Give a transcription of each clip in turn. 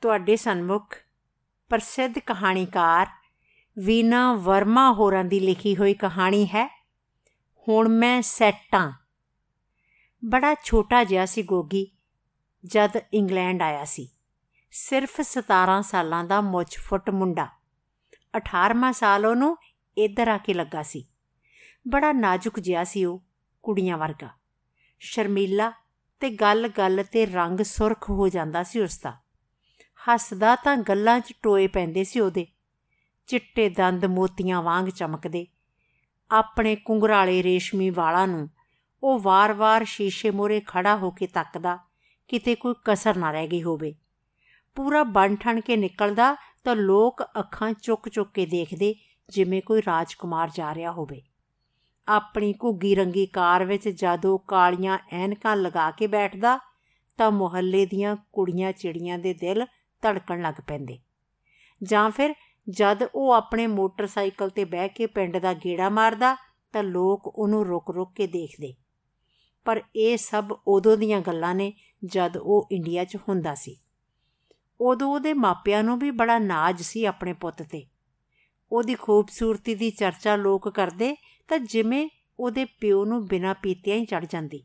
ਤੁਹਾਡੇ ਸਨਮੁਖ ਪ੍ਰਸਿੱਧ ਕਹਾਣੀਕਾਰ ਵੀਨਾ ਵਰਮਾ ਹੋਰਾਂ ਦੀ ਲਿਖੀ ਹੋਈ ਕਹਾਣੀ ਹੈ, ਹੁਣ ਮੈਂ ਸੈਟਾਂ। ਬੜਾ ਛੋਟਾ ਜਿਹਾ ਸੀ ਗੋਗੀ, ਜਦ ਇੰਗਲੈਂਡ ਆਇਆ ਸੀ। ਸਿਰਫ 17 ਸਾਲਾਂ ਦਾ ਮੁੱਛ-ਫੁੱਟ ਮੁੰਡਾ। 18ਵਾਂ ਸਾਲ ਉਹਨੂੰ ਇੱਧਰ ਆ ਕੇ ਲੱਗਾ ਸੀ। ਬੜਾ ਨਾਜ਼ੁਕ ਜਿਹਾ ਸੀ ਉਹ, ਕੁੜੀਆਂ ਵਰਗਾ। ਸ਼ਰਮੀਲਾ ਤੇ ਗੱਲ-ਗੱਲ ਤੇ ਰੰਗ ਸੁਰਖ ਹੋ ਜਾਂਦਾ ਸੀ ਉਸ ਦਾ। ਹੱਸਦਾ ਤਾਂ ਗੱਲਾਂ 'ਚ ਟੋਏ ਪੈਂਦੇ ਸੀ ਉਹਦੇ। ਚਿੱਟੇ ਦੰਦ ਮੋਤੀਆਂ ਵਾਂਗ ਚਮਕਦੇ। ਆਪਣੇ ਕੁੰਗਰਾਲੇ ਰੇਸ਼ਮੀ ਵਾਲਾਂ ਨੂੰ ਉਹ ਵਾਰ-ਵਾਰ ਸ਼ੀਸ਼ੇ ਮੂਰੇ ਖੜਾ ਹੋ ਕੇ ਤੱਕਦਾ, ਕਿਤੇ ਕੋਈ ਕਸਰ ਨਾ ਰਹਿ ਗਈ ਹੋਵੇ। ਪੂਰਾ ਬਣ ਠਣ ਕੇ ਨਿਕਲਦਾ ਤਾਂ ਲੋਕ ਅੱਖਾਂ ਚੁੱਕ-ਚੁੱਕ ਕੇ ਦੇਖਦੇ, ਜਿਵੇਂ ਕੋਈ ਰਾਜਕੁਮਾਰ ਜਾ ਰਿਹਾ ਹੋਵੇ। ਆਪਣੀ ਘੁੱਗੀ ਰੰਗੀ ਕਾਰ ਵਿੱਚ ਜਦੋਂ ਕਾਲੀਆਂ ਐਨਕਾਂ ਲਗਾ ਕੇ ਬੈਠਦਾ, ਤਾਂ ਮੁਹੱਲੇ ਦੀਆਂ ਕੁੜੀਆਂ ਚਿੜੀਆਂ ਦੇ ਦਿਲ ਧੜਕਣ ਲੱਗ ਪੈਂਦੇ। ਜਾਂ ਫਿਰ ਜਦ ਉਹ ਆਪਣੇ ਮੋਟਰਸਾਈਕਲ ਤੇ ਬਹਿ ਕੇ ਪਿੰਡ ਦਾ ਗੇੜਾ ਮਾਰਦਾ, ਤਾਂ ਲੋਕ ਉਹਨੂੰ ਰੁਕ-ਰੁਕ ਕੇ ਦੇਖਦੇ। ਪਰ ਇਹ ਸਭ ਉਦੋਂ ਦੀਆਂ ਗੱਲਾਂ ਨੇ ਜਦ ਉਹ ਇੰਡੀਆ 'ਚ ਹੁੰਦਾ ਸੀ। ਉਦੋਂ ਉਹਦੇ ਮਾਪਿਆਂ ਨੂੰ ਵੀ ਬੜਾ ਨਾਜ਼ ਸੀ ਆਪਣੇ ਪੁੱਤ ਤੇ। ਉਹਦੀ ਖੂਬਸੂਰਤੀ ਦੀ ਚਰਚਾ ਲੋਕ ਕਰਦੇ ਤਾਂ ਜਿਵੇਂ ਉਹਦੇ ਪਿਓ ਨੂੰ ਬਿਨਾਂ ਪੀਤਿਆਂ ਹੀ ਚੜ ਜਾਂਦੀ।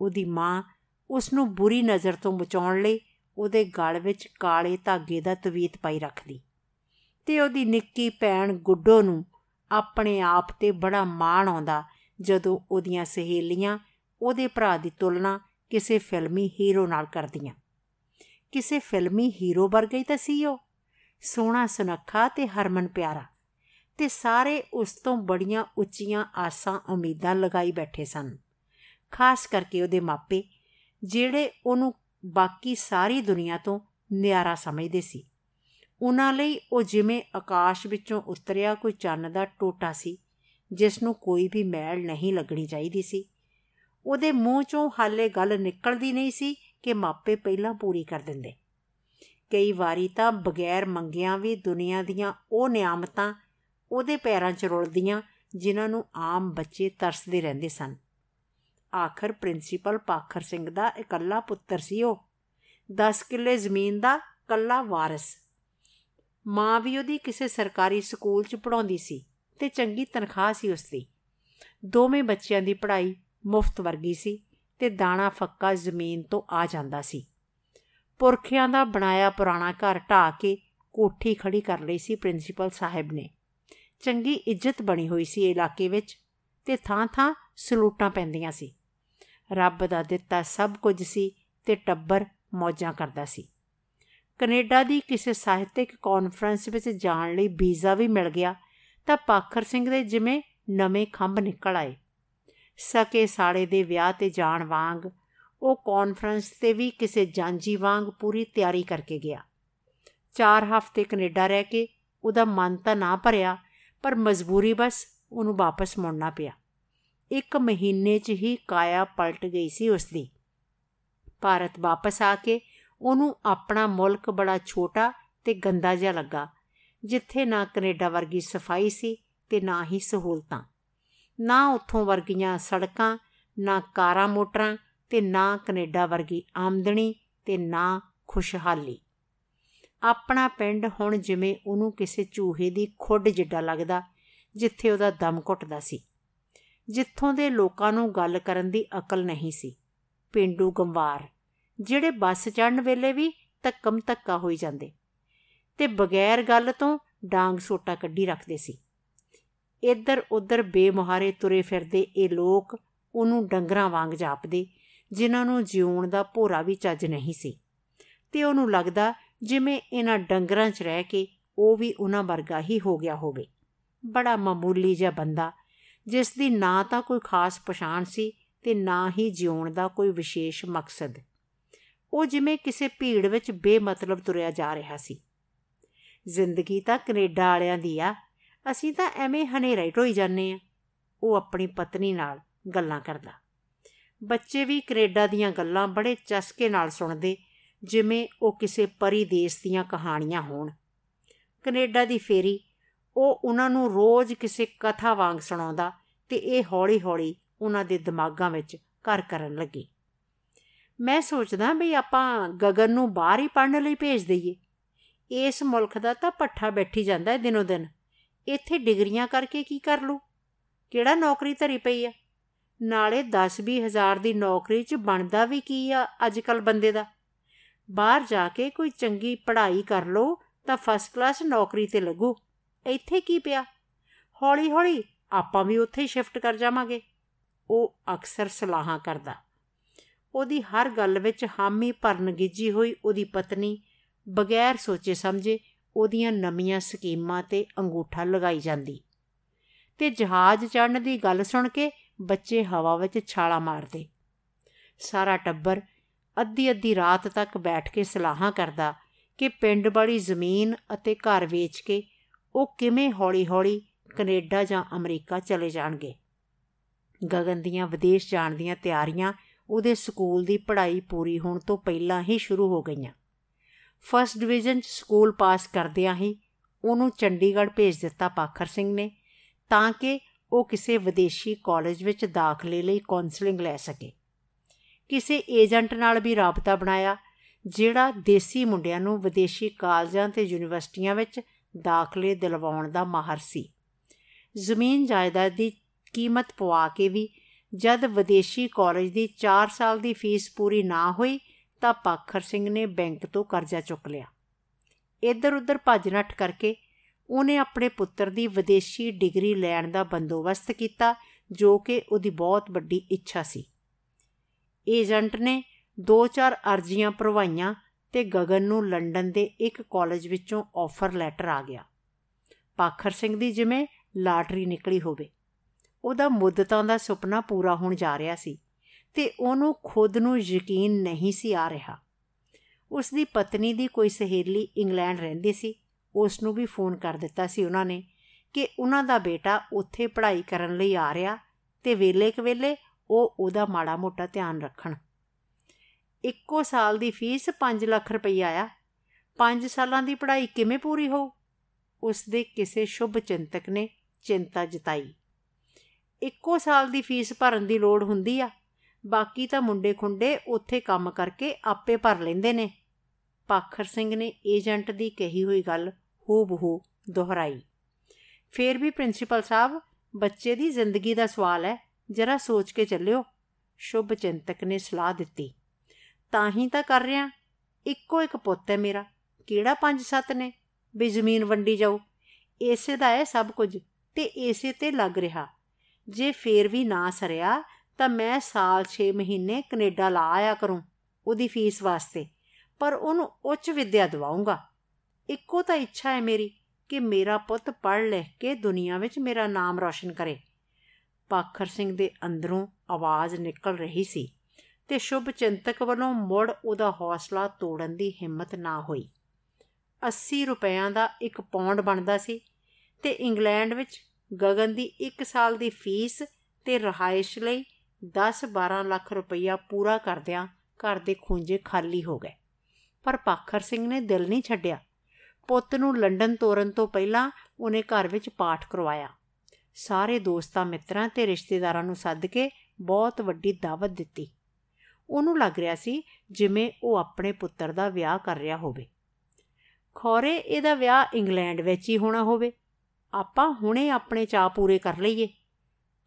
ਉਹਦੀ ਮਾਂ ਉਸ ਨੂੰ ਬੁਰੀ ਨਜ਼ਰ ਤੋਂ ਬਚਾਉਣ ਲਈ ਉਹਦੇ ਗਲ ਵਿੱਚ ਕਾਲੇ ਧਾਗੇ ਦਾ ਤਵੀਤ ਪਾਈ ਰੱਖਦੀ ਤੇ ਉਹਦੀ ਨਿੱਕੀ ਭੈਣ ਗੁੱਡੋ ਨੂੰ ਆਪਣੇ ਆਪ ਤੇ ਬੜਾ ਮਾਣ ਆਉਂਦਾ ਜਦੋਂ ਉਹਦੀਆਂ ਸਹੇਲੀਆਂ ਉਹਦੇ ਭਰਾ ਦੀ ਤੁਲਨਾ ਕਿਸੇ ਫਿਲਮੀ ਹੀਰੋ ਨਾਲ ਕਰਦੀਆਂ। ਕਿਸੇ ਫਿਲਮੀ ਹੀਰੋ ਵਰਗਾ ਹੀ ਤਾਂ ਸੀ ਉਹ। ਸੋਹਣਾ ਸੁਨੱਖਾ ਤੇ ਹਰਮਨ ਪਿਆਰਾ ਤੇ ਸਾਰੇ ਉਸ ਤੋਂ ਬੜੀਆਂ ਉੱਚੀਆਂ ਆਸਾਂ ਉਮੀਦਾਂ ਲਗਾਈ ਬੈਠੇ ਸਨ। ਖਾਸ ਕਰਕੇ ਉਹਦੇ ਮਾਪੇ, ਜਿਹੜੇ ਉਹਨੂੰ ਬਾਕੀ ਸਾਰੀ ਦੁਨੀਆ ਤੋਂ ਨਿਆਰਾ ਸਮਝਦੇ ਸੀ। ਉਹਨਾਂ ਲਈ ਉਹ ਜਿਵੇਂ ਆਕਾਸ਼ ਵਿੱਚੋਂ ਉਤਰਿਆ ਕੋਈ ਚੰਨ ਦਾ ਟੋਟਾ ਸੀ ਜਿਸ ਨੂੰ ਕੋਈ ਵੀ ਮੈਲ ਨਹੀਂ ਲੱਗਣੀ ਚਾਹੀਦੀ ਸੀ। ਉਹਦੇ ਮੂੰਹ ਚੋਂ ਹਾਲੇ ਗੱਲ ਨਿਕਲਦੀ ਨਹੀਂ ਸੀ ਕਿ ਮਾਪੇ ਪਹਿਲਾਂ ਪੂਰੀ ਕਰ ਦਿੰਦੇ। ਕਈ ਵਾਰੀ ਤਾਂ ਬਗੈਰ ਮੰਗਿਆਂ ਵੀ ਦੁਨੀਆ ਦੀਆਂ ਉਹ ਨਿਆਮਤਾਂ ਉਹਦੇ ਪੈਰਾਂ 'ਚ ਰੁਲਦੀਆਂ, ਜਿਨ੍ਹਾਂ ਨੂੰ ਆਮ ਬੱਚੇ ਤਰਸਦੇ ਰਹਿੰਦੇ ਸਨ। ਆਖਰ ਪ੍ਰਿੰਸੀਪਲ ਪਾਖਰ ਸਿੰਘ ਦਾ ਇਕੱਲਾ ਪੁੱਤਰ ਸੀ ਉਹ। 10 ਕਿੱਲੇ ਜ਼ਮੀਨ ਦਾ ਕੱਲਾ ਵਾਰਿਸ। ਮਾਂ ਵੀ ਉਹਦੀ ਕਿਸੇ ਸਰਕਾਰੀ ਸਕੂਲ 'ਚ ਪੜਾਉਂਦੀ ਸੀ ਤੇ ਚੰਗੀ ਤਨਖਾਹ ਸੀ ਉਸਦੀ। ਦੋਵੇਂ ਬੱਚਿਆਂ ਦੀ ਪੜ੍ਹਾਈ ਮੁਫਤ ਵਰਗੀ ਸੀ ਤੇ ਦਾਣਾ ਫੱਕਾ ਜ਼ਮੀਨ ਤੋਂ ਆ ਜਾਂਦਾ ਸੀ। ਪੁਰਖਿਆਂ ਦਾ ਬਣਾਇਆ ਪੁਰਾਣਾ ਘਰ ਢਾ ਕੇ ਕੋਠੀ ਖੜੀ ਕਰ ਲਈ ਸੀ ਪ੍ਰਿੰਸੀਪਲ ਸਾਹਿਬ ਨੇ। ਚੰਗੀ ਇੱਜ਼ਤ ਬਣੀ ਹੋਈ ਸੀ ਇਲਾਕੇ ਵਿੱਚ ਤੇ ਥਾਂ-ਥਾਂ ਸਲੂਟਾਂ ਪੈਂਦੀਆਂ ਸੀ। ਰੱਬ ਦਾ ਦਿੱਤਾ ਸਭ ਕੁਝ ਸੀ ਤੇ ਟੱਬਰ ਮੌਜਾਂ ਕਰਦਾ ਸੀ। ਕੈਨੇਡਾ ਦੀ ਕਿਸੇ ਸਾਹਿਤਿਕ ਕਾਨਫਰੰਸ ਵਿੱਚ ਜਾਣ ਲਈ ਵੀਜ਼ਾ ਵੀ ਮਿਲ ਗਿਆ ਤਾਂ ਪਾਖਰ ਸਿੰਘ ਦੇ ਜਿਵੇਂ ਨਵੇਂ ਖੰਭ ਨਿਕਲ ਆਏ। ਸਕੇ ਸਾੜੇ ਦੇ ਵਿਆਹ ਤੇ ਜਾਣ ਵਾਂਗ ਉਹ ਕਾਨਫਰੰਸ ਤੇ ਵੀ ਕਿਸੇ ਜਾਂਜੀ ਵਾਂਗ ਪੂਰੀ ਤਿਆਰੀ ਕਰਕੇ ਗਿਆ। 4 ਹਫ਼ਤੇ ਕੈਨੇਡਾ ਰਹਿ ਕੇ ਉਹਦਾ ਮਨ ਤਾਂ ਨਾ ਭਰਿਆ, ਪਰ ਮਜਬੂਰੀ ਬਸ ਉਹਨੂੰ ਵਾਪਸ ਮੁੜਨਾ ਪਿਆ। ਇੱਕ ਮਹੀਨੇ 'ਚ ਹੀ ਕਾਇਆ ਪਲਟ ਗਈ ਸੀ ਉਸਦੀ। ਭਾਰਤ ਵਾਪਸ ਆ ਕੇ ਉਹਨੂੰ ਆਪਣਾ ਮੁਲਕ ਬੜਾ ਛੋਟਾ ਤੇ ਗੰਦਾ ਜਿਹਾ ਲੱਗਾ, ਜਿੱਥੇ ਨਾ ਕੈਨੇਡਾ ਵਰਗੀ ਸਫ਼ਾਈ ਸੀ ਤੇ ਨਾ ਹੀ ਸਹੂਲਤਾਂ। ਨਾ ਉੱਥੋਂ ਵਰਗੀਆਂ ਸੜਕਾਂ, ਨਾ ਕਾਰਾਂ ਮੋਟਰਾਂ ਤੇ ਨਾ ਕੈਨੇਡਾ ਵਰਗੀ ਆਮਦਨੀ ਤੇ ਨਾ ਖੁਸ਼ਹਾਲੀ। ਆਪਣਾ ਪਿੰਡ ਹੁਣ ਜਿਵੇਂ ਉਹਨੂੰ ਕਿਸੇ ਚੂਹੇ ਦੀ ਖੁੱਡ ਜਿੱਡਾ ਲੱਗਦਾ, ਜਿੱਥੇ ਉਹਦਾ ਦਮ ਘੁੱਟਦਾ ਸੀ। ਜਿੱਥੋਂ ਦੇ ਲੋਕਾਂ ਨੂੰ ਗੱਲ ਕਰਨ ਦੀ ਅਕਲ ਨਹੀਂ ਸੀ। ਪਿੰਡੂ ਗੰਵਾਰ, ਜਿਹੜੇ ਬੱਸ ਚੜਨ ਵੇਲੇ ਵੀ ਧੱਕਮ ਧੱਕਾ ਹੋਈ ਜਾਂਦੇ ਤੇ ਬਗੈਰ ਗੱਲ ਤੋਂ ਡਾਂਗ ਸੋਟਾ ਕੱਢੀ ਰੱਖਦੇ ਸੀ। ਇੱਧਰ ਉੱਧਰ ਬੇਮੁਹਾਰੇ ਤੁਰੇ ਫਿਰਦੇ ਇਹ ਲੋਕ ਉਹਨੂੰ ਡੰਗਰਾਂ ਵਾਂਗ ਜਾਪਦੇ, ਜਿਨ੍ਹਾਂ ਨੂੰ ਜਿਉਣ ਦਾ ਭੋਰਾ ਵੀ ਚੱਜ ਨਹੀਂ ਸੀ। ਤੇ ਉਹਨੂੰ ਲੱਗਦਾ ਜਿਵੇਂ ਇਹਨਾਂ ਡੰਗਰਾਂ 'ਚ ਰਹਿ ਕੇ ਉਹ ਵੀ ਉਹਨਾਂ ਵਰਗਾ ਹੀ ਹੋ ਗਿਆ ਹੋਵੇ। ਬੜਾ ਮਾਮੂਲੀ ਜਿਹਾ ਬੰਦਾ ਜਿਸ ਦੀ ਨਾ ਤਾਂ ਕੋਈ ਖਾਸ ਪਛਾਣ ਸੀ ਤੇ ਨਾ ਹੀ ਜਿਉਣ ਦਾ ਕੋਈ ਵਿਸ਼ੇਸ਼ ਮਕਸਦ। ਉਹ ਜਿਵੇਂ ਕਿਸੇ ਭੀੜ ਵਿੱਚ ਬੇਮਤਲਬ ਤੁਰਿਆ ਜਾ ਰਿਹਾ ਸੀ। ਜ਼ਿੰਦਗੀ ਤਾਂ ਕੈਨੇਡਾ ਵਾਲਿਆਂ ਦੀ ਆ, ਅਸੀਂ ਤਾਂ ਐਵੇਂ ਹਨੇਰਾ ਢੋਈ ਜਾਂਦੇ ਆ ਉਹ ਆਪਣੀ ਪਤਨੀ ਨਾਲ ਗੱਲਾਂ ਕਰਦਾ। ਬੱਚੇ ਵੀ ਕੈਨੇਡਾ ਦੀਆਂ ਗੱਲਾਂ ਬੜੇ ਚਸਕੇ ਨਾਲ ਸੁਣਦੇ, ਜਿਵੇਂ ਉਹ ਕਿਸੇ ਪਰੀ ਦੇਸ਼ ਦੀਆਂ ਕਹਾਣੀਆਂ ਹੋਣ। ਕੈਨੇਡਾ ਦੀ ਫੇਰੀ ਉਹ ਉਹਨਾਂ ਨੂੰ ਰੋਜ਼ ਕਿਸੇ ਕਥਾ ਵਾਂਗ ਸੁਣਾਉਂਦਾ ਤੇ ਇਹ ਹੌਲੀ-ਹੌਲੀ ਉਹਨਾਂ ਦੇ ਦਿਮਾਗਾਂ ਵਿੱਚ ਘਰ ਕਰਨ ਲੱਗੀ। ਮੈਂ ਸੋਚਦਾ ਵੀ ਆਪਾਂ ਗਗਨ ਨੂੰ ਬਾਹਰ ਹੀ ਪੜਨ ਲਈ ਭੇਜ ਦਈਏ। ਇਸ ਮੁਲਕ ਦਾ ਤਾਂ ਪੱਠਾ ਬੈਠੀ ਜਾਂਦਾ ਹੈ ਦਿਨੋ ਦਿਨ। ਇੱਥੇ ਡਿਗਰੀਆਂ ਕਰਕੇ ਕੀ ਕਰ ਲੂ ਕਿਹੜਾ ਨੌਕਰੀ ਧਰੀ ਪਈ ਆ ਨਾਲੇ 10-20 ਹਜ਼ਾਰ ਦੀ ਨੌਕਰੀ 'ਚ ਬਣਦਾ ਵੀ ਕੀ ਆ ਅੱਜ ਕੱਲ ਬੰਦੇ ਦਾ? ਬਾਹਰ ਜਾ ਕੇ ਕੋਈ ਚੰਗੀ ਪੜ੍ਹਾਈ ਕਰ ਲੋ ਤਾਂ ਫਸਟ ਕਲਾਸ ਨੌਕਰੀ ਤੇ ਲੱਗੂ। ਇੱਥੇ ਕੀ ਪਿਆ? ਹੌਲੀ-ਹੌਲੀ ਆਪਾਂ ਵੀ ਉੱਥੇ ਸ਼ਿਫਟ ਕਰ ਜਾਵਾਂਗੇ। ਉਹ ਅਕਸਰ ਸਲਾਹਾਂ ਕਰਦਾ। ਉਹਦੀ ਹਰ ਗੱਲ ਵਿੱਚ ਹਾਮੀ ਭਰਨ ਗਿੱਜੀ ਹੋਈ ਉਹਦੀ ਪਤਨੀ, ਬਗੈਰ ਸੋਚੇ ਸਮਝੇ ਉਹਦੀਆਂ ਨਵੀਆਂ ਸਕੀਮਾਂ ਤੇ ਅੰਗੂਠਾ ਲਗਾਈ ਜਾਂਦੀ। ਤੇ ਜਹਾਜ਼ ਚੜਨ ਦੀ ਗੱਲ ਸੁਣ ਕੇ ਬੱਚੇ ਹਵਾ ਵਿੱਚ ਛਾਲਾ ਮਾਰਦੇ। ਸਾਰਾ ਟੱਬਰ ਅੱਧੀ ਅੱਧੀ ਰਾਤ ਤੱਕ ਬੈਠ ਕੇ ਸਲਾਹਾਂ ਕਰਦਾ ਕਿ ਪਿੰਡ ਵਾਲੀ ਜ਼ਮੀਨ ਅਤੇ ਘਰ ਵੇਚ ਕੇ ਉਹ ਕਿਵੇਂ ਹੌਲੀ-ਹੌਲੀ ਕੈਨੇਡਾ ਜਾਂ ਅਮਰੀਕਾ ਚਲੇ ਜਾਣਗੇ? ਗਗਨ ਦੀਆਂ ਵਿਦੇਸ਼ ਜਾਣ ਦੀਆਂ ਤਿਆਰੀਆਂ ਉਹਦੇ ਸਕੂਲ ਦੀ ਪੜ੍ਹਾਈ ਪੂਰੀ ਹੋਣ ਤੋਂ ਪਹਿਲਾਂ ਹੀ ਸ਼ੁਰੂ ਹੋ ਗਈਆਂ। ਫਸਟ ਡਿਵੀਜ਼ਨ ਚ ਸਕੂਲ ਪਾਸ ਕਰਦਿਆਂ ਹੀ ਉਹਨੂੰ ਚੰਡੀਗੜ੍ਹ ਭੇਜ ਦਿੱਤਾ ਪਾਖਰ ਸਿੰਘ ਨੇ ਤਾਂ ਕਿ ਉਹ ਕਿਸੇ ਵਿਦੇਸ਼ੀ ਕਾਲਜ ਵਿੱਚ ਦਾਖਲੇ ਲਈ ਕਾਉਂਸਲਿੰਗ ਲੈ ਸਕੇ। ਕਿਸੇ ਏਜੰਟ ਨਾਲ ਵੀ ਰਾਬਤਾ ਬਣਾਇਆ, ਜਿਹੜਾ ਦੇਸੀ ਮੁੰਡਿਆਂ ਨੂੰ ਵਿਦੇਸ਼ੀ ਕਾਲਜਾਂ ਤੇ ਯੂਨੀਵਰਸਿਟੀਆਂ ਵਿੱਚ ਦਾਖਲੇ ਦਿਲਵਾਉਣ ਦਾ ਮਾਹਰ ਸੀ। ਜ਼ਮੀਨ ਜਾਇਦਾਦ ਦੀ ਕੀਮਤ ਪਵਾ ਕੇ ਵੀ ਜਦ ਵਿਦੇਸ਼ੀ ਕਾਲਜ ਦੀ 4 ਸਾਲ ਦੀ ਫੀਸ ਪੂਰੀ ਨਾ ਹੋਈ ਤਾਂ ਪਾਖਰ ਸਿੰਘ ਨੇ ਬੈਂਕ ਤੋਂ ਕਰਜ਼ਾ ਚੁੱਕ ਲਿਆ। ਇੱਧਰ ਉੱਧਰ ਭੱਜ ਨੱਠ ਕਰਕੇ ਉਹਨੇ ਆਪਣੇ ਪੁੱਤਰ ਦੀ ਵਿਦੇਸ਼ੀ ਡਿਗਰੀ ਲੈਣ ਦਾ ਬੰਦੋਬਸਤ ਕੀਤਾ, ਜੋ ਕਿ ਉਹਦੀ ਬਹੁਤ ਵੱਡੀ ਇੱਛਾ ਸੀ। ਏਜੰਟ ਨੇ 2-4 ਅਰਜ਼ੀਆਂ ਭਰਵਾਈਆਂ ਤੇ ਗਗਨ ਨੂੰ ਲੰਡਨ ਦੇ ਇੱਕ ਕਾਲਜ ਵਿੱਚੋਂ ਆਫਰ ਲੈਟਰ ਆ ਗਿਆ। ਪਾਖਰ ਸਿੰਘ ਦੀ ਜਿਵੇਂ ਲਾਟਰੀ ਨਿਕਲੀ ਹੋਵੇ। ਉਹਦਾ ਮੁੱਦਤਾਂ ਦਾ ਸੁਪਨਾ ਪੂਰਾ ਹੋਣ ਜਾ ਰਿਹਾ ਸੀ ਤੇ ਉਹਨੂੰ ਖੁਦ ਨੂੰ ਯਕੀਨ ਨਹੀਂ ਸੀ ਆ ਰਿਹਾ। ਉਸ ਦੀ ਪਤਨੀ ਦੀ ਕੋਈ ਸਹੇਲੀ ਇੰਗਲੈਂਡ ਰਹਿੰਦੀ ਸੀ। ਉਸ ਨੂੰ ਵੀ ਫੋਨ ਕਰ ਦਿੱਤਾ ਸੀ ਉਹਨਾਂ ਨੇ ਕਿ ਉਹਨਾਂ ਦਾ ਬੇਟਾ ਉੱਥੇ ਪੜ੍ਹਾਈ ਕਰਨ ਲਈ ਆ ਰਿਹਾ ਤੇ ਵੇਲੇ ਕਵੇਲੇ ਉਹ ਉਹਦਾ ਮਾੜਾ ਮੋਟਾ ਧਿਆਨ ਰੱਖਣ। ਇੱਕੋ ਸਾਲ ਦੀ ਫੀਸ 5 ਲੱਖ ਰੁਪਈਆ ਆ। 5 ਸਾਲਾਂ ਦੀ ਪੜ੍ਹਾਈ ਕਿਵੇਂ ਪੂਰੀ ਹੋਊ? ਉਸ ਦੇ ਕਿਸੇ ਸ਼ੁਭ ਚਿੰਤਕ ਨੇ ਚਿੰਤਾ ਜਤਾਈ। ਇੱਕੋ ਸਾਲ ਦੀ ਫੀਸ ਭਰਨ ਦੀ ਲੋੜ ਹੁੰਦੀ ਆ। ਬਾਕੀ ਤਾਂ ਮੁੰਡੇ ਖੁੰਡੇ ਉੱਥੇ ਕੰਮ ਕਰਕੇ ਆਪੇ ਭਰ ਲੈਂਦੇ ਨੇ। ਪਾਖਰ ਸਿੰਘ ਨੇ ਏਜੰਟ ਦੀ ਕਹੀ ਹੋਈ ਗੱਲ ਹੂਬਹੂ ਦੁਹਰਾਈ। ਫੇਰ ਵੀ ਪ੍ਰਿੰਸੀਪਲ ਸਾਹਿਬ, ਬੱਚੇ ਦੀ ਜ਼ਿੰਦਗੀ ਦਾ ਸਵਾਲ ਹੈ ਜਰਾ ਸੋਚ ਕੇ ਚੱਲਿਓ। ਸ਼ੁਭ ਚਿੰਤਕ ਨੇ ਸਲਾਹ ਦਿੱਤੀ। ਤਾਂ ਹੀ ਤਾਂ ਕਰ ਰਿਆਂ ਇੱਕੋ ਇੱਕ ਪੁੱਤ ਹੈ ਮੇਰਾ। ਕਿਹੜਾ ਪੰਜ ਸੱਤ ਨੇ? ਵੀ ਜ਼ਮੀਨ ਵੰਡੀ ਜਾਊ। ਇਸੇ ਦਾ ਹੈ ਸਭ ਕੁਝ ਤੇ ਇਸੇ ਤੇ ਲੱਗ ਰਿਹਾ। ਜੇ ਫੇਰ ਵੀ ਨਾ ਸਰਿਆ, ਤਾਂ ਮੈਂ ਸਾਲ 6 ਮਹੀਨੇ ਕੈਨੇਡਾ ਲਾ ਆਇਆ ਕਰੂੰ ਉਹਦੀ ਫੀਸ ਵਾਸਤੇ। ਪਰ ਉਹਨੂੰ ਉੱਚ ਵਿੱਦਿਆ ਦਿਵਾਉਂਗਾ ਇੱਕੋ ਤਾਂ ਇੱਛਾ ਹੈ ਮੇਰੀ ਕਿ ਮੇਰਾ ਪੁੱਤ ਪੜ੍ਹ ਲਿਖ ਕੇ ਦੁਨੀਆ ਵਿੱਚ ਮੇਰਾ ਨਾਮ ਰੌਸ਼ਨ ਕਰੇ। ਪਾਖਰ ਸਿੰਘ ਦੇ ਅੰਦਰੋਂ ਆਵਾਜ਼ ਨਿਕਲ ਰਹੀ ਸੀ। ਤੇ ਸ਼ੁਭ ਚਿੰਤਕ ਵੱਲੋਂ ਮੁੜ ਉਹਦਾ ਹੌਸਲਾ ਤੋੜਨ ਦੀ ਹਿੰਮਤ ਨਾ ਹੋਈ। 80 ਰੁਪਿਆਂ ਦਾ ਇੱਕ ਪੌਂਡ ਬਣਦਾ ਸੀ ਤੇ ਇੰਗਲੈਂਡ ਵਿੱਚ ਗਗਨ ਦੀ 1 ਸਾਲ ਦੀ ਫੀਸ ਤੇ ਰਹਾਇਸ਼ ਲਈ 10-12 ਲੱਖ ਰੁਪਈਆ ਪੂਰਾ ਕਰਦਿਆਂ ਘਰ ਦੇ ਖੂੰਜੇ ਖਾਲੀ ਹੋ ਗਏ। ਪਰ ਪਾਖਰ ਸਿੰਘ ਨੇ ਦਿਲ ਨਹੀਂ ਛੱਡਿਆ। ਪੁੱਤ ਨੂੰ ਲੰਡਨ ਤੋਰਨ ਤੋਂ ਪਹਿਲਾਂ ਉਹਨੇ ਘਰ ਵਿੱਚ ਪਾਠ ਕਰਵਾਇਆ। ਸਾਰੇ ਦੋਸਤਾਂ ਮਿੱਤਰਾਂ ਤੇ ਰਿਸ਼ਤੇਦਾਰਾਂ ਨੂੰ ਸੱਦ ਕੇ ਬਹੁਤ ਵੱਡੀ ਦਾਵਤ ਦਿੱਤੀ। ਉਹਨੂੰ ਲੱਗ ਰਿਹਾ ਸੀ ਜਿਵੇਂ ਉਹ ਆਪਣੇ ਪੁੱਤਰ ਦਾ ਵਿਆਹ ਕਰ ਰਿਹਾ ਹੋਵੇ। ਖੋਰੇ, ਇਹਦਾ ਵਿਆਹ ਇੰਗਲੈਂਡ ਵਿੱਚ ਹੀ ਹੋਣਾ ਹੋਵੇ। ਆਪਾਂ ਹੁਣੇ ਆਪਣੇ ਚਾਹ ਪੂਰੇ ਕਰ ਲਈਏ।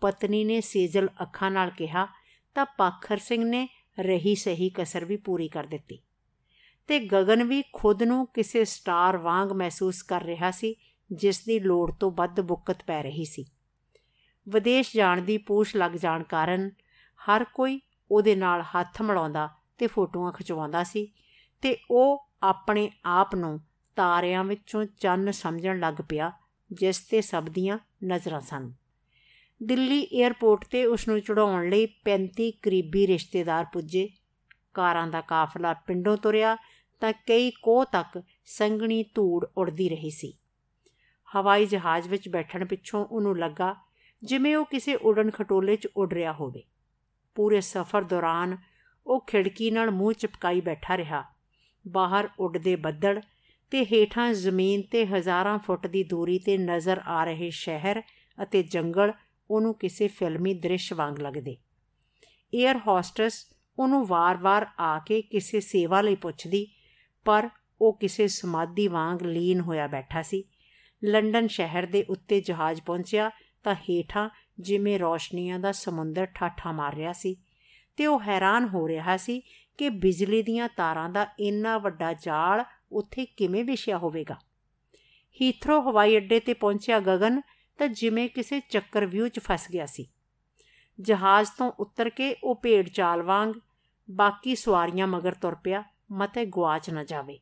ਪਤਨੀ ਨੇ ਸੇਜਲ ਅੱਖਾਂ ਨਾਲ ਕਿਹਾ ਤਾਂ ਪਾਖਰ ਸਿੰਘ ਨੇ ਰਹੀ ਸਹੀ ਕਸਰ ਵੀ ਪੂਰੀ ਕਰ ਦਿੱਤੀ। ਤੇ ਗਗਨ ਵੀ ਖੁਦ ਨੂੰ ਕਿਸੇ ਸਟਾਰ ਵਾਂਗ ਮਹਿਸੂਸ ਕਰ ਰਿਹਾ ਸੀ, ਜਿਸ ਦੀ ਲੋੜ ਤੋਂ ਵੱਧ ਬੁੱਕਤ ਪੈ ਰਹੀ ਸੀ। ਵਿਦੇਸ਼ ਜਾਣ ਦੀ ਪੂਛ ਲੱਗ ਜਾਣ ਕਾਰਨ ਹਰ ਕੋਈ ਉਹਦੇ ਨਾਲ ਹੱਥ ਮਿਲਾਉਂਦਾ ਤੇ ਫੋਟੋਆਂ ਖਿਚਵਾਉਂਦਾ ਸੀ ਤੇ ਉਹ ਆਪਣੇ ਆਪ ਨੂੰ ਤਾਰਿਆਂ ਵਿੱਚੋਂ ਚੰਨ ਸਮਝਣ ਲੱਗ ਪਿਆ, ਜਿਸ ਤੇ ਸਭ ਦੀਆਂ ਨਜ਼ਰਾਂ ਸਨ। ਦਿੱਲੀ 에ਅਰਪੋਰਟ ਤੇ ਉਸ ਨੂੰ ਚੜਾਉਣ ਲਈ 35 ਕਰੀਬੀ ਰਿਸ਼ਤੇਦਾਰ ਪੁੱਜੇ। ਕਾਰਾਂ ਦਾ ਕਾਫਲਾ ਪਿੰਡੋਂ ਤੁਰਿਆ ਤਾਂ ਕਈ ਕੋਹ ਤੱਕ ਸੰਗਣੀ ਧੂੜ ਉੜਦੀ ਰਹੀ ਸੀ। ਹਵਾਈ ਜਹਾਜ਼ ਵਿੱਚ ਬੈਠਣ ਪਿੱਛੋਂ ਉਹਨੂੰ ਲੱਗਾ ਜਿਵੇਂ ਉਹ ਕਿਸੇ ਉਡਣ ਖਟੋਲੇ 'ਚ ਉੱਡ ਰਿਹਾ ਹੋਵੇ। ਪੂਰੇ ਸਫ਼ਰ ਦੌਰਾਨ ਉਹ ਖਿੜਕੀ ਨਾਲ ਮੂੰਹ ਚਿਪਕਾਈ ਬੈਠਾ ਰਿਹਾ। ਬਾਹਰ ਉੱਡਦੇ ਬੱਦਲ ਤੇ ਹੇਠਾਂ ਜ਼ਮੀਨ ਤੇ ਹਜ਼ਾਰਾਂ ਫੁੱਟ ਦੀ ਦੂਰੀ ਤੇ ਨਜ਼ਰ ਆ ਰਹੇ ਸ਼ਹਿਰ ਅਤੇ ਜੰਗਲ ਉਹਨੂੰ ਕਿਸੇ ਫਿਲਮੀ ਦ੍ਰਿਸ਼ ਵਾਂਗ ਲੱਗਦੇ। 에ਅਰ ਹੋਸਟਸ ਉਹਨੂੰ ਵਾਰ-ਵਾਰ ਆ ਕੇ ਕਿਸੇ ਸੇਵਾ ਲਈ ਪੁੱਛਦੀ, ਪਰ ਉਹ ਕਿਸੇ ਸਮਾਧੀ ਵਾਂਗ ਲੀਨ ਹੋਇਆ ਬੈਠਾ ਸੀ। ਲੰਡਨ ਸ਼ਹਿਰ ਦੇ ਉੱਤੇ ਜਹਾਜ਼ ਪਹੁੰਚਿਆ ਤਾਂ ਹੇਠਾਂ ਜਿਵੇਂ ਰੋਸ਼ਨੀਆਂ ਦਾ ਸਮੁੰਦਰ ਠਾਠਾ ਮਾਰ ਰਿਹਾ ਸੀ ਤੇ ਉਹ ਹੈਰਾਨ ਹੋ ਰਿਹਾ ਸੀ ਕਿ ਬਿਜਲੀ ਦੀਆਂ ਤਾਰਾਂ ਦਾ ਇੰਨਾ ਵੱਡਾ ਜਾਲ ਉੱਥੇ ਕਿਵੇਂ ਵਿਛਿਆ ਹੋਵੇਗਾ। ਹੀਥਰੋ ਹਵਾਈ ਅੱਡੇ ਤੇ ਪਹੁੰਚਿਆ ਗਗਨ ਤਾਂ ਜਿਵੇਂ ਕਿਸੇ ਚੱਕਰ ਵਿਊ 'ਚ ਫਸ ਗਿਆ ਸੀ। ਜਹਾਜ਼ ਤੋਂ ਉਤਰ ਕੇ ਉਹ ਭੇਡ ਚਾਲ ਵਾਂਗ ਬਾਕੀ ਸਵਾਰੀਆਂ ਮਗਰ ਤੁਰ ਪਿਆ, ਮਤੇ ਗਵਾਚ ਨਾ ਜਾਵੇ।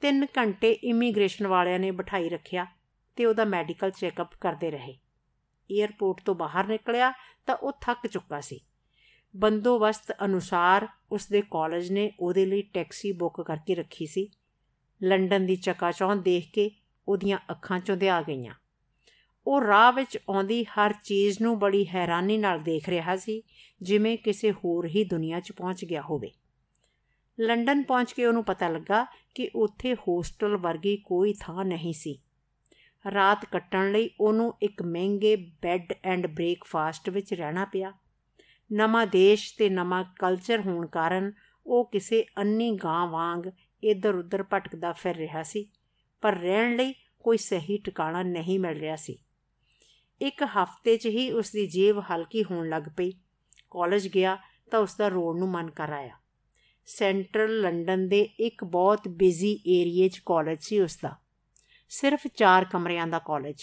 3 ਘੰਟੇ ਇਮੀਗ੍ਰੇਸ਼ਨ ਵਾਲਿਆਂ ਨੇ ਬਿਠਾਈ ਰੱਖਿਆ ਤੇ ਉਹਦਾ ਮੈਡੀਕਲ ਚੈੱਕਅਪ ਕਰਦੇ ਰਹੇ। 에ਅਰਪੋਰਟ ਤੋਂ ਬਾਹਰ ਨਿਕਲਿਆ ਤਾਂ ਉਹ ਥੱਕ ਚੁੱਕਾ ਸੀ। ਬੰਦੋਬਸਤ ਅਨੁਸਾਰ ਉਸ ਦੇ ਕਾਲਜ ਨੇ ਉਹਦੇ ਲਈ ਟੈਕਸੀ ਬੁੱਕ ਕਰਕੇ ਰੱਖੀ ਸੀ। ਲੰਡਨ ਦੀ ਚਕਾਚੌਂਧ ਦੇਖ ਕੇ ਉਹਦੀਆਂ ਅੱਖਾਂ ਚੋਂ ਦੇ ਆ ਗਈਆਂ। ਉਹ ਰਾਹ ਵਿੱਚ ਆਉਂਦੀ ਹਰ ਚੀਜ਼ ਨੂੰ ਬੜੀ ਹੈਰਾਨੀ ਨਾਲ ਦੇਖ ਰਿਹਾ ਸੀ, ਜਿਵੇਂ ਕਿਸੇ ਹੋਰ ਹੀ ਦੁਨੀਆ 'ਚ ਪਹੁੰਚ ਗਿਆ ਹੋਵੇ। ਲੰਡਨ ਪਹੁੰਚ ਕੇ ਉਹਨੂੰ ਪਤਾ ਲੱਗਾ ਕਿ ਉੱਥੇ ਹੋਸਟਲ ਵਰਗੀ ਕੋਈ ਥਾਂ ਨਹੀਂ ਸੀ। ਰਾਤ ਕੱਟਣ ਲਈ ਉਹਨੂੰ ਇੱਕ ਮਹਿੰਗੇ ਬੈੱਡ ਐਂਡ ਬ੍ਰੇਕਫਾਸਟ ਵਿੱਚ ਰਹਿਣਾ ਪਿਆ। ਨਵਾਂ ਦੇਸ਼ ਤੇ ਨਵਾਂ ਕਲਚਰ ਹੋਣ ਕਾਰਨ ਉਹ ਕਿਸੇ ਅੰਨੀ ਗਾਂ ਵਾਂਗ ਇੱਧਰ-ਉੱਧਰ ਭਟਕਦਾ ਫਿਰ ਰਿਹਾ ਸੀ, ਪਰ ਰਹਿਣ ਲਈ ਕੋਈ ਸਹੀ ਟਿਕਾਣਾ ਨਹੀਂ ਮਿਲ ਰਿਹਾ ਸੀ। ਇੱਕ ਹਫ਼ਤੇ 'ਚ ਹੀ ਉਸ ਦੀ ਜੇਬ ਹਲਕੀ ਹੋਣ ਲੱਗ ਪਈ। ਕਾਲਜ ਗਿਆ ਤਾਂ ਉਸ ਦਾ ਰੋਣ ਨੂੰ ਮਨ ਕਰ ਆਇਆ। ਸੈਂਟਰਲ ਲੰਡਨ ਦੇ ਇੱਕ ਬਹੁਤ ਬਿਜ਼ੀ ਏਰੀਏ 'ਚ ਕਾਲਜ ਸੀ ਉਸ ਦਾ ਸਿਰਫ 4 ਕਮਰਿਆਂ ਦਾ ਕਾਲਜ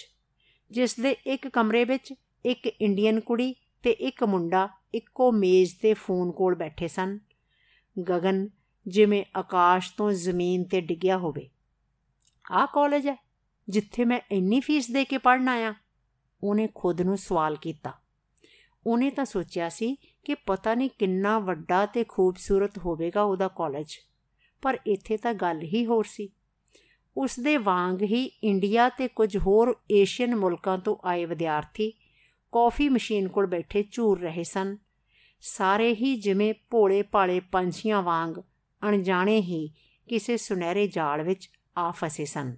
ਜਿਸ ਦੇ ਇੱਕ ਕਮਰੇ ਵਿੱਚ ਇੱਕ ਇੰਡੀਅਨ ਕੁੜੀ ਤੇ ਇੱਕ ਮੁੰਡਾ ਇੱਕੋ ਮੇਜ਼ ਤੇ ਫੋਨ ਕੋਲ ਬੈਠੇ ਸਨ। ਗਗਨ ਜਿਵੇਂ ਆਕਾਸ਼ ਤੋਂ ਜ਼ਮੀਨ ਤੇ ਡਿੱਗਿਆ ਹੋਵੇ। ਆਹ ਕਾਲਜ ਹੈ, ਜਿੱਥੇ ਮੈਂ ਇੰਨੀ ਫੀਸ ਦੇ ਕੇ ਪੜਨ ਆਇਆ? ਉਹਨੇ ਖੁਦ ਨੂੰ ਸਵਾਲ ਕੀਤਾ। ਉਹਨੇ ਤਾਂ ਸੋਚਿਆ ਸੀ ਕਿ ਪਤਾ ਨਹੀਂ ਕਿੰਨਾ ਵੱਡਾ ਤੇ ਖੂਬਸੂਰਤ ਹੋਵੇਗਾ ਉਹਦਾ ਕਾਲਜ ਪਰ ਇੱਥੇ ਤਾਂ ਗੱਲ ਹੀ ਹੋਰ ਸੀ। ਉਸ ਦੇ ਵਾਂਗ ਹੀ ਇੰਡੀਆ ਤੇ ਕੁਝ ਹੋਰ ਏਸ਼ੀਅਨ ਮੁਲਕਾਂ ਤੋਂ ਆਏ ਵਿਦਿਆਰਥੀ ਕਾਫੀ ਮਸ਼ੀਨ ਕੋਲ ਬੈਠੇ ਝੂਰ ਰਹੇ ਸਨ। ਸਾਰੇ ਹੀ ਜਿਵੇਂ ਭੋਲੇ ਭਾਲੇ ਪੰਛੀਆਂ ਵਾਂਗ ਅਣਜਾਣੇ ਹੀ ਕਿਸੇ ਸੁਨਹਿਰੇ ਜਾਲ ਵਿੱਚ ਆ ਫਸੇ ਸਨ।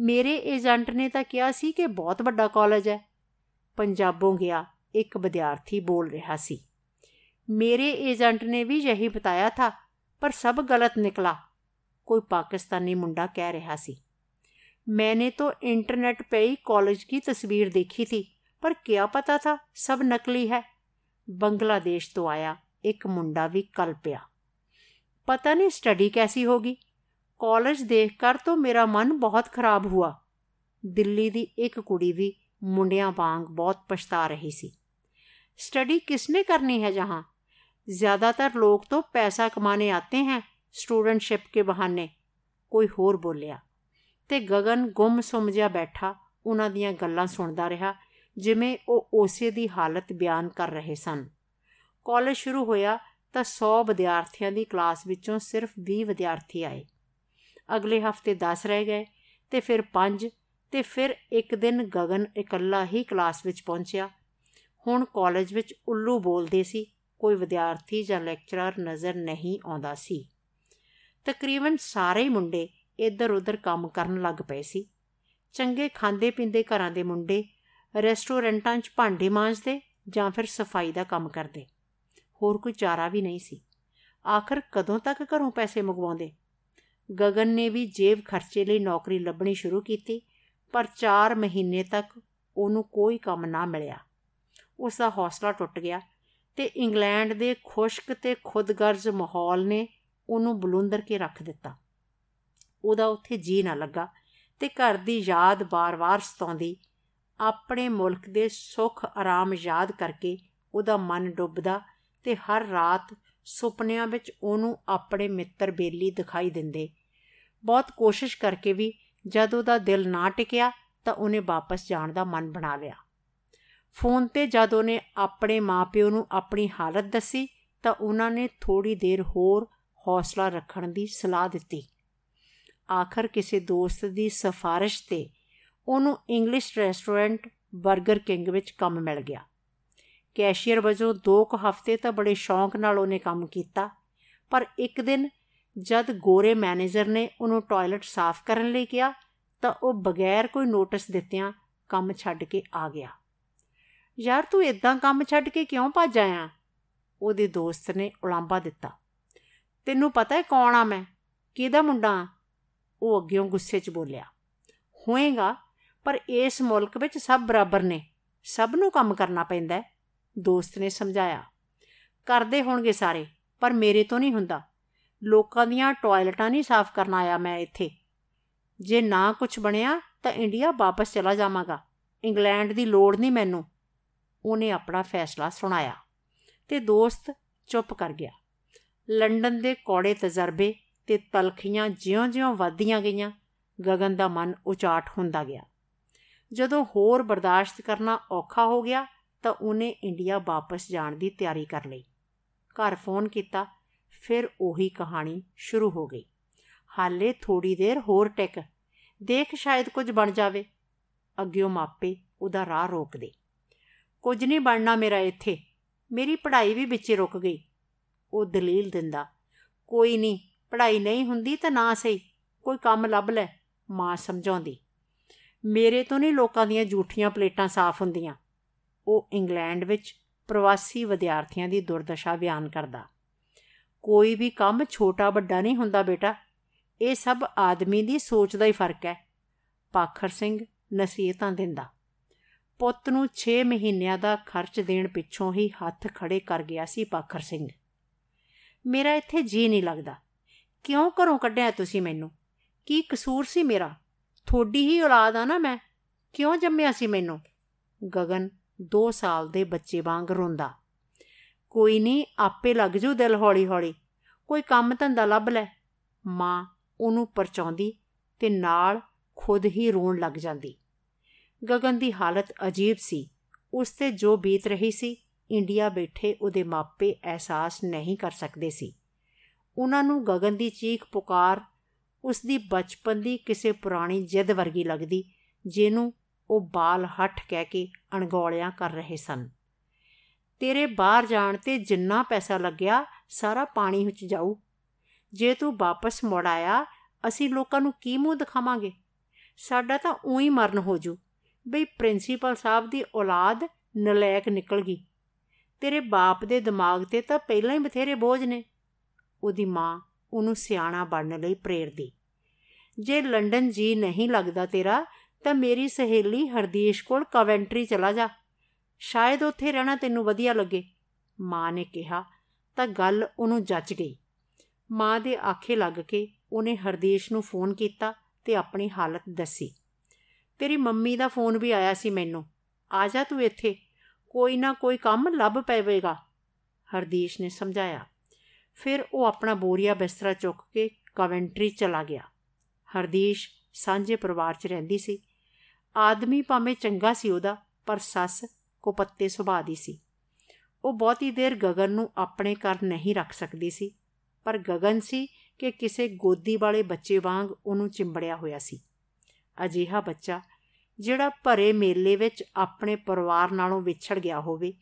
ਮੇਰੇ ਏਜੰਟ ਨੇ ਤਾਂ ਕਿਹਾ ਸੀ ਕਿ ਬਹੁਤ ਵੱਡਾ ਕਾਲਜ ਹੈ। ਪੰਜਾਬੋਂ ਗਿਆ, ਇੱਕ ਵਿਦਿਆਰਥੀ ਬੋਲ ਰਿਹਾ ਸੀ। ਮੇਰੇ ਏਜੰਟ ਨੇ ਵੀ ਯਹੀ ਬਤਾਇਆ ਥਾ, ਪਰ ਸਭ ਗਲਤ ਨਿਕਲਾ। ਕੋਈ ਪਾਕਿਸਤਾਨੀ ਮੁੰਡਾ ਕਹਿ ਰਿਹਾ ਸੀ मैंने तो इंटरनेट पे ही कॉलेज की तस्वीर देखी थी पर क्या पता था सब नकली है बांग्लादेश तो आया एक मुंडा भी कल पिया पता नहीं स्टडी कैसी होगी कॉलेज देखकर तो मेरा मन बहुत खराब हुआ दिल्ली दी एक कुड़ी भी मुंडिया वांग बहुत पछता रही सी स्टडी किसने करनी है जहाँ ज़्यादातर लोग तो पैसा कमाने आते हैं ਸਟੂਡੈਂਟਸ਼ਿਪ ਕੇ ਬਹਾਨੇ ਕੋਈ ਹੋਰ ਬੋਲਿਆ। ਤੇ ਗगन ਗੁੰਮ ਸੁਮ ਜਿਹਾ ਬੈਠਾ, ਉਹਨਾਂ ਦੀਆਂ ਗੱਲਾਂ ਸੁਣਦਾ ਰਿਹਾ, ਜਿਵੇਂ ਉਹ ਉਸੇ ਦੀ ਹਾਲਤ ਬਿਆਨ ਕਰ ਰਹੇ ਸਨ। ਕਾਲਜ ਸ਼ੁਰੂ ਹੋਇਆ ਤਾਂ 100 ਵਿਦਿਆਰਥੀਆਂ ਦੀ ਕਲਾਸ ਵਿੱਚੋਂ ਸਿਰਫ 20 ਵਿਦਿਆਰਥੀ ਆਏ। ਅਗਲੇ ਹਫ਼ਤੇ 10 ਰਹਿ ਗਏ, ਤੇ ਫਿਰ 5 ਤੇ ਫਿਰ ਇੱਕ ਦਿਨ ਗगन ਇਕੱਲਾ ਹੀ ਕਲਾਸ ਵਿੱਚ ਪਹੁੰਚਿਆ। ਹੁਣ ਕਾਲਜ ਵਿੱਚ ਉੱਲੂ ਬੋਲਦੇ ਸੀ, ਕੋਈ ਵਿਦਿਆਰਥੀ ਜਾਂ ਲੈਕਚਰਰ ਨਜ਼ਰ ਨਹੀਂ ਆਉਂਦਾ ਸੀ। ਤਕਰੀਬਨ ਸਾਰੇ ਮੁੰਡੇ ਇੱਧਰ ਉੱਧਰ ਕੰਮ ਕਰਨ ਲੱਗ ਪਏ ਸੀ। ਚੰਗੇ ਖਾਂਦੇ ਪੀਂਦੇ ਘਰਾਂ ਦੇ ਮੁੰਡੇ, ਰੈਸਟੋਰੈਂਟਾਂ 'ਚ ਭਾਂਡੇ ਮਾਂਜਦੇ ਜਾਂ ਫਿਰ ਸਫ਼ਾਈ ਦਾ ਕੰਮ ਕਰਦੇ। ਹੋਰ ਕੋਈ ਚਾਰਾ ਵੀ ਨਹੀਂ ਸੀ। ਆਖਰ ਕਦੋਂ ਤੱਕ ਘਰੋਂ ਪੈਸੇ ਮੰਗਵਾਉਂਦੇ? ਗगन ਨੇ ਵੀ ਜੇਬ ਖਰਚੇ ਲਈ ਨੌਕਰੀ ਲੱਭਣੀ ਸ਼ੁਰੂ ਕੀਤੀ, ਪਰ 4 ਮਹੀਨੇ ਤੱਕ ਉਹਨੂੰ ਕੋਈ ਕੰਮ ਨਾ ਮਿਲਿਆ। ਉਸ ਦਾ ਹੌਸਲਾ ਟੁੱਟ ਗਿਆ ਤੇ ਇੰਗਲੈਂਡ ਦੇ ਖੁਸ਼ਕ ਤੇ ਖੁਦਗਰਜ਼ ਮਾਹੌਲ ਨੇ ਉਹਨੂੰ ਬਲੁੰਦਰ ਕੇ ਰੱਖ ਦਿੱਤਾ। ਉਹਦਾ ਉੱਥੇ ਜੀ ਨਾ ਲੱਗਾ ਤੇ ਘਰ ਦੀ ਯਾਦ ਬਾਰ-ਬਾਰ ਸਤਾਉਂਦੀ। ਆਪਣੇ ਮੁਲਕ ਦੇ ਸੁੱਖ ਆਰਾਮ ਯਾਦ ਕਰਕੇ ਉਹਦਾ ਮਨ ਡੁੱਬਦਾ ਤੇ ਹਰ ਰਾਤ ਸੁਪਨਿਆਂ ਵਿੱਚ ਉਹਨੂੰ ਆਪਣੇ ਮਿੱਤਰ ਬੇਲੀ ਦਿਖਾਈ ਦਿੰਦੇ। ਬਹੁਤ ਕੋਸ਼ਿਸ਼ ਕਰਕੇ ਵੀ ਜਦ ਉਹਦਾ ਦਿਲ ਨਾ ਟਿਕਿਆ ਤਾਂ ਉਹਨੇ ਵਾਪਸ ਜਾਣ ਦਾ ਮਨ ਬਣਾ ਲਿਆ। ਫੋਨ ਤੇ ਜਦ ਉਹਨੇ ਆਪਣੇ ਮਾਪਿਓ ਨੂੰ ਆਪਣੀ ਹਾਲਤ ਦੱਸੀ ਤਾਂ ਉਹਨਾਂ ਨੇ ਥੋੜੀ ਦੇਰ ਹੋਰ ਹੌਸਲਾ ਰੱਖਣ ਦੀ ਸਲਾਹ ਦਿੱਤੀ। ਆਖਰ ਕਿਸੇ ਦੋਸਤ ਦੀ ਸਫਾਰਿਸ਼ ਤੇ ਉਹਨੂੰ ਇੰਗਲਿਸ਼ ਰੈਸਟੋਰੈਂਟ 버ਗਰ ਕਿੰਗ ਵਿੱਚ ਕੰਮ ਮਿਲ ਗਿਆ। ਕੈਸ਼ੀਅਰ ਵਜੋਂ 2 ਕੁ ਹਫ਼ਤੇ ਤਾਂ ਬੜੇ ਸ਼ੌਂਕ ਨਾਲ ਉਹਨੇ ਕੰਮ ਕੀਤਾ, ਪਰ ਇੱਕ ਦਿਨ ਜਦ ਗੋਰੇ ਮੈਨੇਜਰ ਨੇ ਉਹਨੂੰ ਟਾਇਲਟ ਸਾਫ਼ ਕਰਨ ਲਈ ਕਿਹਾ, ਤਾਂ ਉਹ ਬਗੈਰ ਕੋਈ ਨੋਟਿਸ ਦਿੱਤਿਆਂ ਕੰਮ ਛੱਡ ਕੇ ਆ ਗਿਆ। ਯਾਰ ਤੂੰ ਇਦਾਂ ਕੰਮ ਛੱਡ ਕੇ ਕਿਉਂ ਭੱਜ ਆਇਆ? ਉਹਦੇ ਦੋਸਤ ਨੇ ਉਲਾਂਬਾ ਦਿੱਤਾ। ਤੈਨੂੰ ਪਤਾ ਹੈ ਕੌਣ ਆ ਮੈਂ? ਕਿਹਦਾ ਮੁੰਡਾ ਉਹ ਅੱਗਿਓਂ ਗੁੱਸੇ 'ਚ ਬੋਲਿਆ। ਹੋਏਗਾ, ਪਰ ਇਸ ਮੁਲਕ ਵਿੱਚ ਸਭ ਬਰਾਬਰ ਨੇ। ਸਭ ਨੂੰ ਕੰਮ ਕਰਨਾ ਪੈਂਦਾ ਦੋਸਤ ਨੇ ਸਮਝਾਇਆ। ਕਰਦੇ ਹੋਣਗੇ ਸਾਰੇ, ਪਰ ਮੇਰੇ ਤੋਂ ਨਹੀਂ ਹੁੰਦਾ। ਲੋਕਾਂ ਦੀਆਂ ਟਾਇਲਟਾਂ ਨਹੀਂ ਸਾਫ਼ ਕਰਨ ਆਇਆ ਮੈਂ ਇੱਥੇ। ਜੇ ਨਾ ਕੁਝ ਬਣਿਆ, ਤਾਂ ਇੰਡੀਆ ਵਾਪਸ ਚਲਾ ਜਾਵਾਂਗਾ। ਇੰਗਲੈਂਡ ਦੀ ਲੋੜ ਨਹੀਂ ਮੈਨੂੰ। ਉਹਨੇ ਆਪਣਾ ਫੈਸਲਾ ਸੁਣਾਇਆ ਤੇ ਦੋਸਤ ਚੁੱਪ ਕਰ ਗਿਆ। ਲੰਡਨ ਦੇ ਕੌੜੇ ਤਜਰਬੇ ਤੇ ਤਲਖੀਆਂ ਜਿਉਂ-ਜਿਉਂ ਵੱਧਦੀਆਂ ਗਈਆਂ, ਗਗਨ ਦਾ ਮਨ ਉਚਾਟ ਹੁੰਦਾ ਗਿਆ। ਜਦੋਂ ਹੋਰ ਬਰਦਾਸ਼ਤ ਕਰਨਾ ਔਖਾ ਹੋ ਗਿਆ, ਤਾਂ ਉਹਨੇ ਇੰਡੀਆ ਵਾਪਸ ਜਾਣ ਦੀ ਤਿਆਰੀ ਕਰ ਲਈ। ਘਰ ਫੋਨ ਕੀਤਾ, ਫਿਰ ਉਹੀ ਕਹਾਣੀ ਸ਼ੁਰੂ ਹੋ ਗਈ। ਹਾਲੇ ਥੋੜੀ ਦੇਰ ਹੋਰ ਟਿਕ, ਦੇਖ ਸ਼ਾਇਦ ਕੁਝ ਬਣ ਜਾਵੇ। ਅੱਗਿਓਂ ਮਾਪੇ ਉਹਦਾ ਰਾਹ ਰੋਕਦੇ। ਕੁਝ ਨਹੀਂ ਬਣਨਾ ਮੇਰਾ ਇੱਥੇ, ਮੇਰੀ ਪੜ੍ਹਾਈ ਵੀ ਵਿੱਚੇ ਰੁਕ ਗਈ। ਉਹ ਦਲੀਲ ਦਿੰਦਾ, ਕੋਈ ਨਹੀਂ ਪੜ੍ਹਾਈ ਨਹੀਂ ਹੁੰਦੀ ਤਾਂ ਨਾ ਸਹੀ, ਕੋਈ ਕੰਮ ਲੱਭ ਲੈ, ਮਾਂ ਸਮਝਾਉਂਦੀ। ਮੇਰੇ ਤੋਂ ਨਹੀਂ ਲੋਕਾਂ ਦੀਆਂ ਝੂਠੀਆਂ ਪਲੇਟਾਂ ਸਾਫ਼ ਹੁੰਦੀਆਂ, ਉਹ ਇੰਗਲੈਂਡ ਵਿੱਚ ਪ੍ਰਵਾਸੀ ਵਿਦਿਆਰਥੀਆਂ ਦੀ ਦੁਰਦਸ਼ਾ ਬਿਆਨ ਕਰਦਾ। ਕੋਈ ਵੀ ਕੰਮ ਛੋਟਾ ਵੱਡਾ ਨਹੀਂ ਹੁੰਦਾ ਬੇਟਾ, ਇਹ ਸਭ ਆਦਮੀ ਦੀ ਸੋਚ ਦਾ ਹੀ ਫ਼ਰਕ ਹੈ, ਪਾਖਰ ਸਿੰਘ ਨਸੀਹਤਾਂ ਦਿੰਦਾ। ਪੁੱਤ ਨੂੰ 6 ਮਹੀਨਿਆਂ ਦਾ ਖਰਚ ਦੇਣ ਪਿੱਛੋਂ ਹੀ ਹੱਥ ਖੜੇ ਕਰ ਗਿਆ ਸੀ ਪਾਖਰ ਸਿੰਘ। ਮੇਰਾ ਇੱਥੇ ਜੀ ਨਹੀਂ ਲੱਗਦਾ। ਕਿਉਂ ਘਰੋਂ ਕੱਢਿਆ ਤੁਸੀਂ ਮੈਨੂੰ? ਕੀ ਕਸੂਰ ਸੀ ਮੇਰਾ? ਥੋੜੀ ਹੀ ਔਲਾਦ ਆ ਨਾ ਮੈਂ। ਕਿਉਂ ਜੰਮਿਆ ਸੀ ਮੈਨੂੰ? ਗਗਨ 2 ਸਾਲ ਦੇ ਬੱਚੇ ਵਾਂਗ ਰੋਂਦਾ। ਕੋਈ ਨਹੀਂ, ਆਪੇ ਲੱਗ ਜੂ ਦਿਲ ਹੌਲੀ ਹੌਲੀ ਕੋਈ ਕੰਮ ਧੰਦਾ ਲੱਭ ਲੈ। ਮਾਂ ਉਹਨੂੰ ਪਰਚਾਉਂਦੀ ਤੇ ਨਾਲ ਖੁਦ ਹੀ ਰੋਣ ਲੱਗ ਜਾਂਦੀ। ਗਗਨ ਦੀ ਹਾਲਤ ਅਜੀਬ ਸੀ। ਉਸ ਤੇ ਜੋ ਬੀਤ ਰਹੀ ਸੀ ਇੰਡੀਆ ਬੈਠੇ ਉਹਦੇ ਮਾਪੇ ਅਹਿਸਾਸ ਨਹੀਂ ਕਰ ਸਕਦੇ ਸੀ। ਉਹਨਾਂ ਨੂੰ ਗਗਨ ਦੀ ਚੀਖ ਪੁਕਾਰ, ਉਸ ਦੀ ਬਚਪਨ ਦੀ ਕਿਸੇ ਪੁਰਾਣੀ ਜਿੱਦ ਵਰਗੀ ਲੱਗਦੀ, ਜਿਹਨੂੰ ਉਹ ਬਾਲ ਹੱਠ ਕਹਿ ਕੇ ਅਣਗੌਲਿਆਂ ਕਰ ਰਹੇ ਸਨ। ਤੇਰੇ ਬਾਹਰ ਜਾਣ ਤੇ ਜਿੰਨਾ ਪੈਸਾ ਲੱਗਿਆ, ਸਾਰਾ ਪਾਣੀ ਵਿੱਚ ਜਾਊ। ਜੇ ਤੂੰ ਵਾਪਸ ਮੁੜ ਆਇਆ, ਅਸੀਂ ਲੋਕਾਂ ਨੂੰ ਕੀ ਮੂੰਹ ਦਿਖਾਵਾਂਗੇ? ਸਾਡਾ ਤਾਂ ਉਹੀ ਮਰਨ ਹੋ ਜੂ। ਬਈ ਪ੍ਰਿੰਸੀਪਲ ਸਾਹਿਬ ਦੀ ਔਲਾਦ ਨਲਾਇਕ ਨਿਕਲ ਗਈ। ਤੇਰੇ ਬਾਪ ਦੇ ਦਿਮਾਗ ਤੇ ਤਾਂ ਪਹਿਲਾਂ ਹੀ ਬਥੇਰੇ ਬੋਝ ਨੇ। ਉਹਦੀ ਮਾਂ ਉਹਨੂੰ ਸਿਆਣਾ ਬਣਨ ਲਈ ਪ੍ਰੇਰਦੀ। ਜੇ ਲੰਡਨ ਜੀ ਨਹੀਂ ਲੱਗਦਾ ਤੇਰਾ, ਤਾਂ ਮੇਰੀ ਸਹੇਲੀ ਹਰਦੀਸ਼ ਕੋਲ ਕਵੈਂਟਰੀ ਚਲਾ ਜਾ। ਸ਼ਾਇਦ ਉੱਥੇ ਰਹਿਣਾ ਤੈਨੂੰ ਵਧੀਆ ਲੱਗੇ। ਮਾਂ ਨੇ ਕਿਹਾ, ਤਾਂ ਗੱਲ ਉਹਨੂੰ ਜੱਜ ਗਈ। ਮਾਂ ਦੇ ਆਖੇ ਲੱਗ ਕੇ ਉਹਨੇ ਹਰਦੀਸ਼ ਨੂੰ ਫੋਨ ਕੀਤਾ ਤੇ ਆਪਣੀ ਹਾਲਤ ਦੱਸੀ। ਤੇਰੀ ਮੰਮੀ ਦਾ ਫੋਨ ਵੀ ਆਇਆ ਸੀ ਮੈਨੂੰ। ਆ ਜਾ ਤੂੰ ਇੱਥੇ। ਕੋਈ ਨਾ ਕੋਈ ਕੰਮ ਲੱਭ ਪਵੇਗਾ ਹਰਦੀਸ਼ ਨੇ ਸਮਝਾਇਆ। ਫਿਰ ਉਹ ਆਪਣਾ ਬੋਰੀਆ ਬਿਸਤਰਾ ਚੁੱਕ ਕੇ ਕਵੈਂਟਰੀ ਚਲਾ ਗਿਆ। ਹਰਦੀਸ਼ ਸਾਂਝੇ ਪਰਿਵਾਰ 'ਚ ਰਹਿੰਦੀ ਸੀ। ਆਦਮੀ ਭਾਵੇਂ ਚੰਗਾ ਸੀ ਉਹਦਾ, ਪਰ ਸੱਸ ਕੋ ਪੱਤੇ ਸੁਭਾਅ ਦੀ ਸੀ। ਉਹ ਬਹੁਤੀ ਦੇਰ ਗਗਨ ਨੂੰ ਆਪਣੇ ਘਰ ਨਹੀਂ ਰੱਖ ਸਕਦੀ ਸੀ, ਪਰ ਗਗਨ ਸੀ ਕਿ ਕਿਸੇ ਗੋਦੀ ਵਾਲੇ ਬੱਚੇ ਵਾਂਗ ਉਹਨੂੰ ਚਿੰਬੜਿਆ ਹੋਇਆ ਸੀ। ਅਜੀਹਾ ਬੱਚਾ ਜਿਹੜਾ ਭਰੇ ਮੇਲੇ ਵਿੱਚ ਆਪਣੇ ਪਰਿਵਾਰ ਨਾਲੋਂ ਵਿਛੜ ਗਿਆ ਹੋਵੇ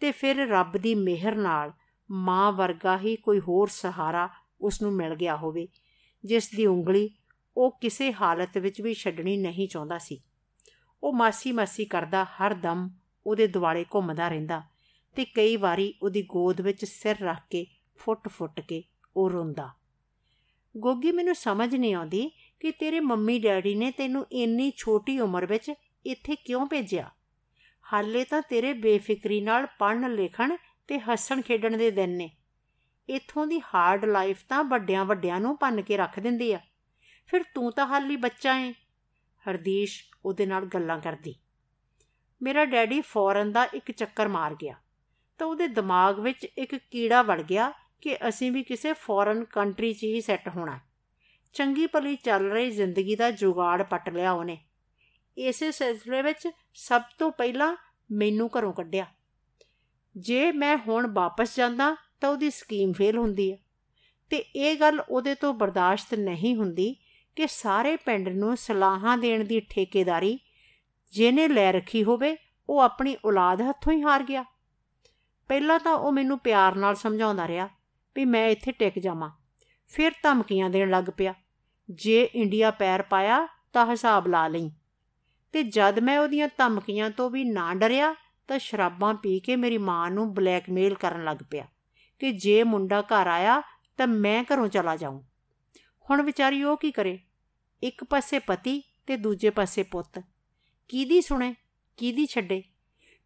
ਤੇ ਫਿਰ ਰੱਬ ਦੀ ਮਿਹਰ ਨਾਲ ਮਾਂ ਵਰਗਾ ਹੀ ਕੋਈ ਹੋਰ ਸਹਾਰਾ ਉਸ ਨੂੰ ਮਿਲ ਗਿਆ ਹੋਵੇ, ਜਿਸ ਦੀ ਉਂਗਲੀ ਉਹ ਕਿਸੇ ਹਾਲਤ ਵਿੱਚ ਵੀ ਛੱਡਣੀ ਨਹੀਂ ਚਾਹੁੰਦਾ ਸੀ। ਉਹ ਮਾਸੀ ਮਾਸੀ ਕਰਦਾ ਹਰ ਦਮ ਉਹਦੇ ਦੁਆਲੇ ਘੁੰਮਦਾ ਰਹਿੰਦਾ ਤੇ ਕਈ ਵਾਰੀ ਉਹਦੀ ਗੋਦ ਵਿੱਚ ਸਿਰ ਰੱਖ ਕੇ ਫੁੱਟ-ਫੁੱਟ ਕੇ ਉਹ ਰੋਂਦਾ। ਗੋਗੀ, ਮੈਨੂੰ ਸਮਝ ਨਹੀਂ ਆਉਂਦੀ ਕਿ ਤੇਰੇ ਮੰਮੀ ਡੈਡੀ ਨੇ ਤੈਨੂੰ ਇੰਨੀ ਛੋਟੀ ਉਮਰ ਵਿੱਚ ਇੱਥੇ ਕਿਉਂ ਭੇਜਿਆ? ਹਾਲੇ ਤਾਂ ਤੇਰੇ ਬੇਫਿਕਰੀ ਨਾਲ ਪੜਨ ਲਿਖਣ ਤੇ ਹੱਸਣ ਖੇਡਣ ਦੇ ਦਿਨ ਨੇ। ਇਥੋਂ ਦੀ ਹਾਰਡ ਲਾਈਫ ਤਾਂ ਵੱਡਿਆਂ ਵੱਡਿਆਂ ਨੂੰ ਪੰਨ ਕੇ ਰੱਖ ਦਿੰਦੀ ਆ। ਫਿਰ ਤੂੰ ਤਾਂ ਹਾਲੀ ਬੱਚਾ ਏ। ਹਰਦੀਸ਼ ਉਹਦੇ ਨਾਲ ਗੱਲਾਂ ਕਰਦੀ। ਮੇਰਾ ਡੈਡੀ ਫੌਰਨ ਦਾ ਇੱਕ ਚੱਕਰ ਮਾਰ ਗਿਆ। ਤਾਂ ਉਹਦੇ ਦਿਮਾਗ ਵਿੱਚ ਇੱਕ ਕੀੜਾ ਵੜ ਗਿਆ ਕਿ ਅਸੀਂ ਵੀ ਕਿਸੇ ਫੌਰਨ ਕੰਟਰੀ 'ਚ ਹੀ ਸੈੱਟ ਹੋਣਾ। ਚੰਗੀ ਭਲੀ ਚੱਲ ਰਹੀ ਜ਼ਿੰਦਗੀ ਦਾ ਜੁਗਾੜ ਪੱਟ ਲਿਆ ਉਹਨੇ। ਇਸੇ ਸਿਲਸਿਲੇ ਵਿੱਚ ਸਭ ਤੋਂ ਪਹਿਲਾਂ ਮੈਨੂੰ ਘਰੋਂ ਕੱਢਿਆ। ਜੇ ਮੈਂ ਹੁਣ ਵਾਪਸ ਜਾਂਦਾ ਤਾਂ ਉਹਦੀ ਸਕੀਮ ਫੇਲ ਹੁੰਦੀ ਹੈ। ਤੇ ਇਹ ਗੱਲ ਉਹਦੇ ਤੋਂ ਬਰਦਾਸ਼ਤ ਨਹੀਂ ਹੁੰਦੀ ਕਿ ਸਾਰੇ ਪਿੰਡ ਨੂੰ ਸਲਾਹਾਂ ਦੇਣ ਦੀ ਠੇਕੇਦਾਰੀ ਜਿਹਨੇ ਲੈ ਰੱਖੀ ਹੋਵੇ, ਉਹ ਆਪਣੀ ਔਲਾਦ ਹੱਥੋਂ ਹੀ ਹਾਰ ਗਿਆ। ਪਹਿਲਾਂ ਤਾਂ ਉਹ ਮੈਨੂੰ ਪਿਆਰ ਨਾਲ ਸਮਝਾਉਂਦਾ ਰਿਹਾ ਵੀ ਮੈਂ ਇੱਥੇ ਟਿਕ ਜਾਵਾਂ। ਫਿਰ ਧਮਕੀਆਂ ਦੇਣ ਲੱਗ ਪਿਆ। ਜੇ ਇੰਡੀਆ ਪੈਰ ਪਾਇਆ ਤਾਂ ਹਿਸਾਬ ਲਾ ਲਈ। ਤੇ ਜਦ ਮੈਂ ਉਹਦੀਆਂ ਧਮਕੀਆਂ ਤੋਂ ਵੀ ਨਾ ਡਰਿਆ, ਤਾਂ ਸ਼ਰਾਬਾਂ ਪੀ ਕੇ ਮੇਰੀ ਮਾਂ ਨੂੰ ਬਲੈਕਮੇਲ ਕਰਨ ਲੱਗ ਪਿਆ ਕਿ ਜੇ ਮੁੰਡਾ ਘਰ ਆਇਆ ਤਾਂ ਮੈਂ ਘਰੋਂ ਚਲਾ ਜਾਊਂ। ਹੁਣ ਵਿਚਾਰੀ ਉਹ ਕੀ ਕਰੇ? ਇੱਕ ਪਾਸੇ ਪਤੀ ਤੇ ਦੂਜੇ ਪਾਸੇ ਪੁੱਤ। ਕਿਹਦੀ ਸੁਣੇ? ਕਿਹਦੀ ਛੱਡੇ?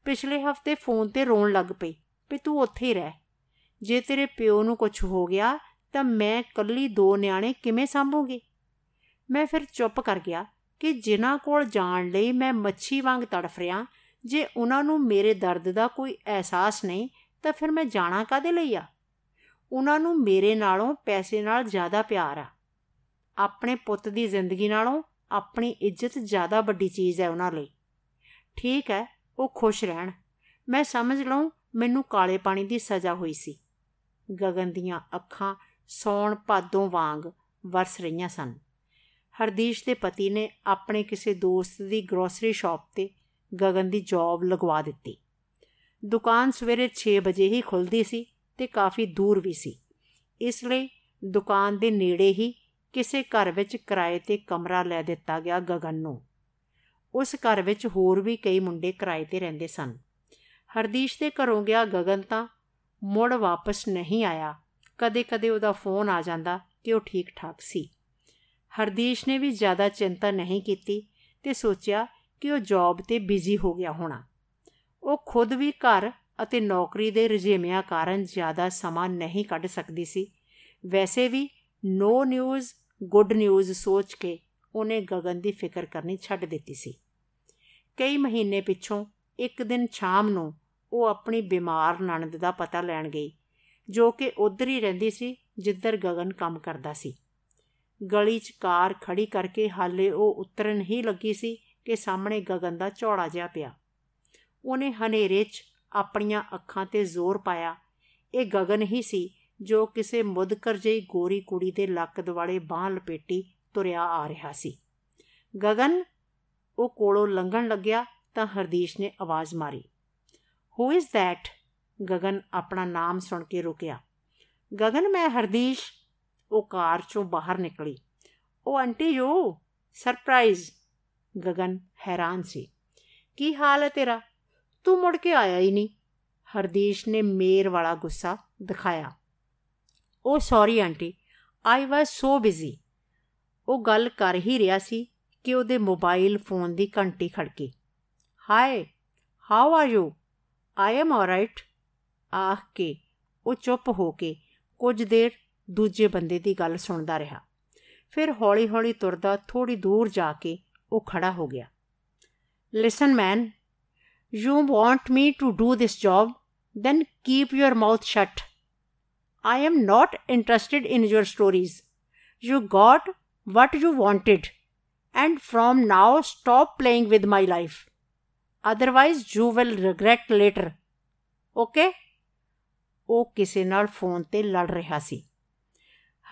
ਪਿਛਲੇ ਹਫ਼ਤੇ ਫੋਨ ਤੇ ਰੋਣ ਲੱਗ ਪਈ ਵੀ ਤੂੰ ਉੱਥੇ ਹੀ ਰਹਿ। ਜੇ ਤੇਰੇ ਪਿਓ ਨੂੰ ਕੁਝ ਹੋ ਗਿਆ ਤਾਂ ਮੈਂ ਕੱਲੀ ਦੋ ਨਿਆਣੇ ਕਿਵੇਂ ਸੰਭੂਗੀ? ਮੈਂ ਫਿਰ ਚੁੱਪ ਕਰ ਗਿਆ ਕਿ ਜਿਨ੍ਹਾਂ ਕੋਲ ਜਾਣ ਲਈ ਮੈਂ ਮੱਛੀ ਵਾਂਗ ਤੜਫ ਰਿਆਂ ਜੇ ਉਹਨਾਂ ਨੂੰ ਮੇਰੇ ਦਰਦ ਦਾ ਕੋਈ ਅਹਿਸਾਸ ਨਹੀਂ, ਤਾਂ ਫਿਰ ਮੈਂ ਜਾਣਾ ਕਾਦੇ ਲਈ ਆ? ਉਹਨਾਂ ਨੂੰ ਮੇਰੇ ਨਾਲੋਂ ਪੈਸੇ ਨਾਲ ਜ਼ਿਆਦਾ ਪਿਆਰ ਆ। ਆਪਣੇ ਪੁੱਤ ਦੀ ਜ਼ਿੰਦਗੀ ਨਾਲੋਂ ਆਪਣੀ ਇੱਜ਼ਤ ਜ਼ਿਆਦਾ ਵੱਡੀ ਚੀਜ਼ ਹੈ ਉਹਨਾਂ ਲਈ। ਠੀਕ ਹੈ, ਉਹ ਖੁਸ਼ ਰਹਿਣ। ਮੈਂ ਸਮਝ ਲਵਾਂ ਮੈਨੂੰ ਕਾਲੇ ਪਾਣੀ ਦੀ ਸਜ਼ਾ ਹੋਈ ਸੀ। ਗਗਨ ਦੀਆਂ ਅੱਖਾਂ ਸੌਣ ਭਾਦੋਂ ਵਾਂਗ ਵਰਸ ਰਹੀਆਂ ਸਨ। ਹਰਦੀਸ਼ ਦੇ ਪਤੀ ਨੇ ਆਪਣੇ ਕਿਸੇ ਦੋਸਤ ਦੀ ਗਰੋਸਰੀ ਸ਼ਾਪ ਤੇ ਗਗਨ ਦੀ ਜੌਬ ਲਗਵਾ ਦਿੱਤੀ। ਦੁਕਾਨ ਸਵੇਰੇ 6 ਵਜੇ ਹੀ ਖੁੱਲਦੀ ਸੀ ਤੇ ਕਾਫੀ ਦੂਰ ਵੀ ਸੀ। ਇਸ ਲਈ ਦੁਕਾਨ ਦੇ ਨੇੜੇ ਹੀ ਕਿਸੇ ਘਰ ਵਿੱਚ ਕਿਰਾਏ ਤੇ ਕਮਰਾ ਲੈ ਦਿੱਤਾ ਗਿਆ ਗਗਨ ਨੂੰ। ਉਸ ਘਰ ਵਿੱਚ ਹੋਰ ਵੀ ਕਈ ਮੁੰਡੇ ਕਿਰਾਏ ਤੇ ਰਹਿੰਦੇ ਸਨ। ਹਰਦੀਸ਼ ਦੇ ਘਰੋਂ ਗਿਆ ਗਗਨ ਤਾਂ ਮੁੜ ਵਾਪਸ ਨਹੀਂ ਆਇਆ। ਕਦੇ-ਕਦੇ ਉਹਦਾ ਫੋਨ ਆ ਜਾਂਦਾ ਕਿ ਉਹ ਠੀਕ ਠਾਕ ਸੀ। ਹਰਦੀਸ਼ ਨੇ ਵੀ ਜ਼ਿਆਦਾ ਚਿੰਤਾ ਨਹੀਂ ਕੀਤੀ ਤੇ ਸੋਚਿਆ ਕਿ ਉਹ ਜੌਬ ਤੇ ਬਿਜ਼ੀ ਹੋ ਗਿਆ ਹੋਣਾ। ਉਹ ਖੁਦ ਵੀ ਘਰ ਅਤੇ ਨੌਕਰੀ ਦੇ ਰਜੇਮਿਆਂ ਕਾਰਨ ਜ਼ਿਆਦਾ ਸਮਾਂ ਨਹੀਂ ਕੱਢ ਸਕਦੀ ਸੀ। ਵੈਸੇ ਵੀ ਨੋ ਨਿਊਜ਼ ਗੁੱਡ ਨਿਊਜ਼ ਸੋਚ ਕੇ ਉਹਨੇ ਗਗਨ ਦੀ ਫਿਕਰ ਕਰਨੀ ਛੱਡ ਦਿੱਤੀ ਸੀ। ਕਈ ਮਹੀਨੇ ਪਿੱਛੋਂ ਇੱਕ ਦਿਨ ਸ਼ਾਮ ਨੂੰ ਉਹ ਆਪਣੀ ਬਿਮਾਰ ਨਣਦ ਦਾ ਪਤਾ ਲੈਣ ਗਈ, ਜੋ ਕਿ ਉਧਰ ਹੀ ਰਹਿੰਦੀ ਸੀ ਜਿੱਧਰ ਗਗਨ ਕੰਮ ਕਰਦਾ ਸੀ। ਗਲੀ 'ਚ ਕਾਰ ਖੜੀ ਕਰਕੇ ਹਾਲੇ ਉਹ ਉਤਰਨ ਹੀ ਲੱਗੀ ਸੀ ਕਿ ਸਾਹਮਣੇ ਗਗਨ ਦਾ ਝੋਲਾ ਜਿਹਾ ਪਿਆ। ਉਹਨੇ ਹਨੇਰੇ 'ਚ ਆਪਣੀਆਂ ਅੱਖਾਂ ਤੇ ਜ਼ੋਰ ਪਾਇਆ। ਇਹ ਗਗਨ ਹੀ ਸੀ ਜੋ ਕਿਸੇ ਮੁਦਕਰ ਜਿਹੀ ਗੋਰੀ ਕੁੜੀ ਦੇ ਲੱਕ ਦੁਆਲੇ ਬਾਹ ਲਪੇਟੀ ਤੁਰਿਆ ਆ ਰਿਹਾ ਸੀ। ਗਗਨ, ਉਹ ਕੋਲੋਂ ਲੰਘਣ ਲੱਗਿਆ ਤਾਂ ਹਰਦੀਸ਼ ਨੇ ਆਵਾਜ਼ ਮਾਰੀ। ਹੂ ਇਜ਼ ਥੈਟ ਗਗਨ ਆਪਣਾ ਨਾਮ ਸੁਣ ਕੇ ਰੁਕਿਆ। ਗਗਨ, ਮੈਂ ਹਰਦੀਸ਼। ਉਹ ਕਾਰ ਚੋਂ ਬਾਹਰ ਨਿਕਲੀ। ਉਹ ਆਂਟੀ ਯੋ ਸਰਪ੍ਰਾਈਜ਼ ਗਗਨ ਹੈਰਾਨ ਸੀ। ਕੀ ਹਾਲ ਹੈ ਤੇਰਾ? ਤੂੰ ਮੁੜ ਕੇ ਆਇਆ ਹੀ ਨਹੀਂ। ਹਰਦੀਸ਼ ਨੇ ਮੇਰ ਵਾਲਾ ਗੁੱਸਾ ਦਿਖਾਇਆ। ਉਹ sorry aunty I was so busy ਉਹ ਗੱਲ ਕਰ ਹੀ ਰਿਹਾ ਸੀ ਕਿ ਉਹਦੇ ਮੋਬਾਈਲ ਫੋਨ ਦੀ ਘੰਟੀ ਖੜਕੀ। Hi how are you I am alright ਆਖ ਕੇ ਉਹ ਚੁੱਪ ਹੋ ਕੇ ਕੁਝ ਦੇਰ ਦੂਜੇ ਬੰਦੇ ਦੀ ਗੱਲ ਸੁਣਦਾ ਰਿਹਾ ਫਿਰ ਹੌਲੀ-ਹੌਲੀ ਤੁਰਦਾ ਥੋੜੀ ਦੂਰ ਜਾ ਕੇ ਉਹ ਖੜਾ ਹੋ ਗਿਆ listen man you want me to do this job then keep your mouth shut. I am not interested in your stories. You got what you wanted, and from now stop playing with my life. Otherwise, you will regret later. Okay? ਉਹ ਕਿਸੇ ਨਾਲ phone ਤੇ ਲੜ ਰਿਹਾ ਸੀ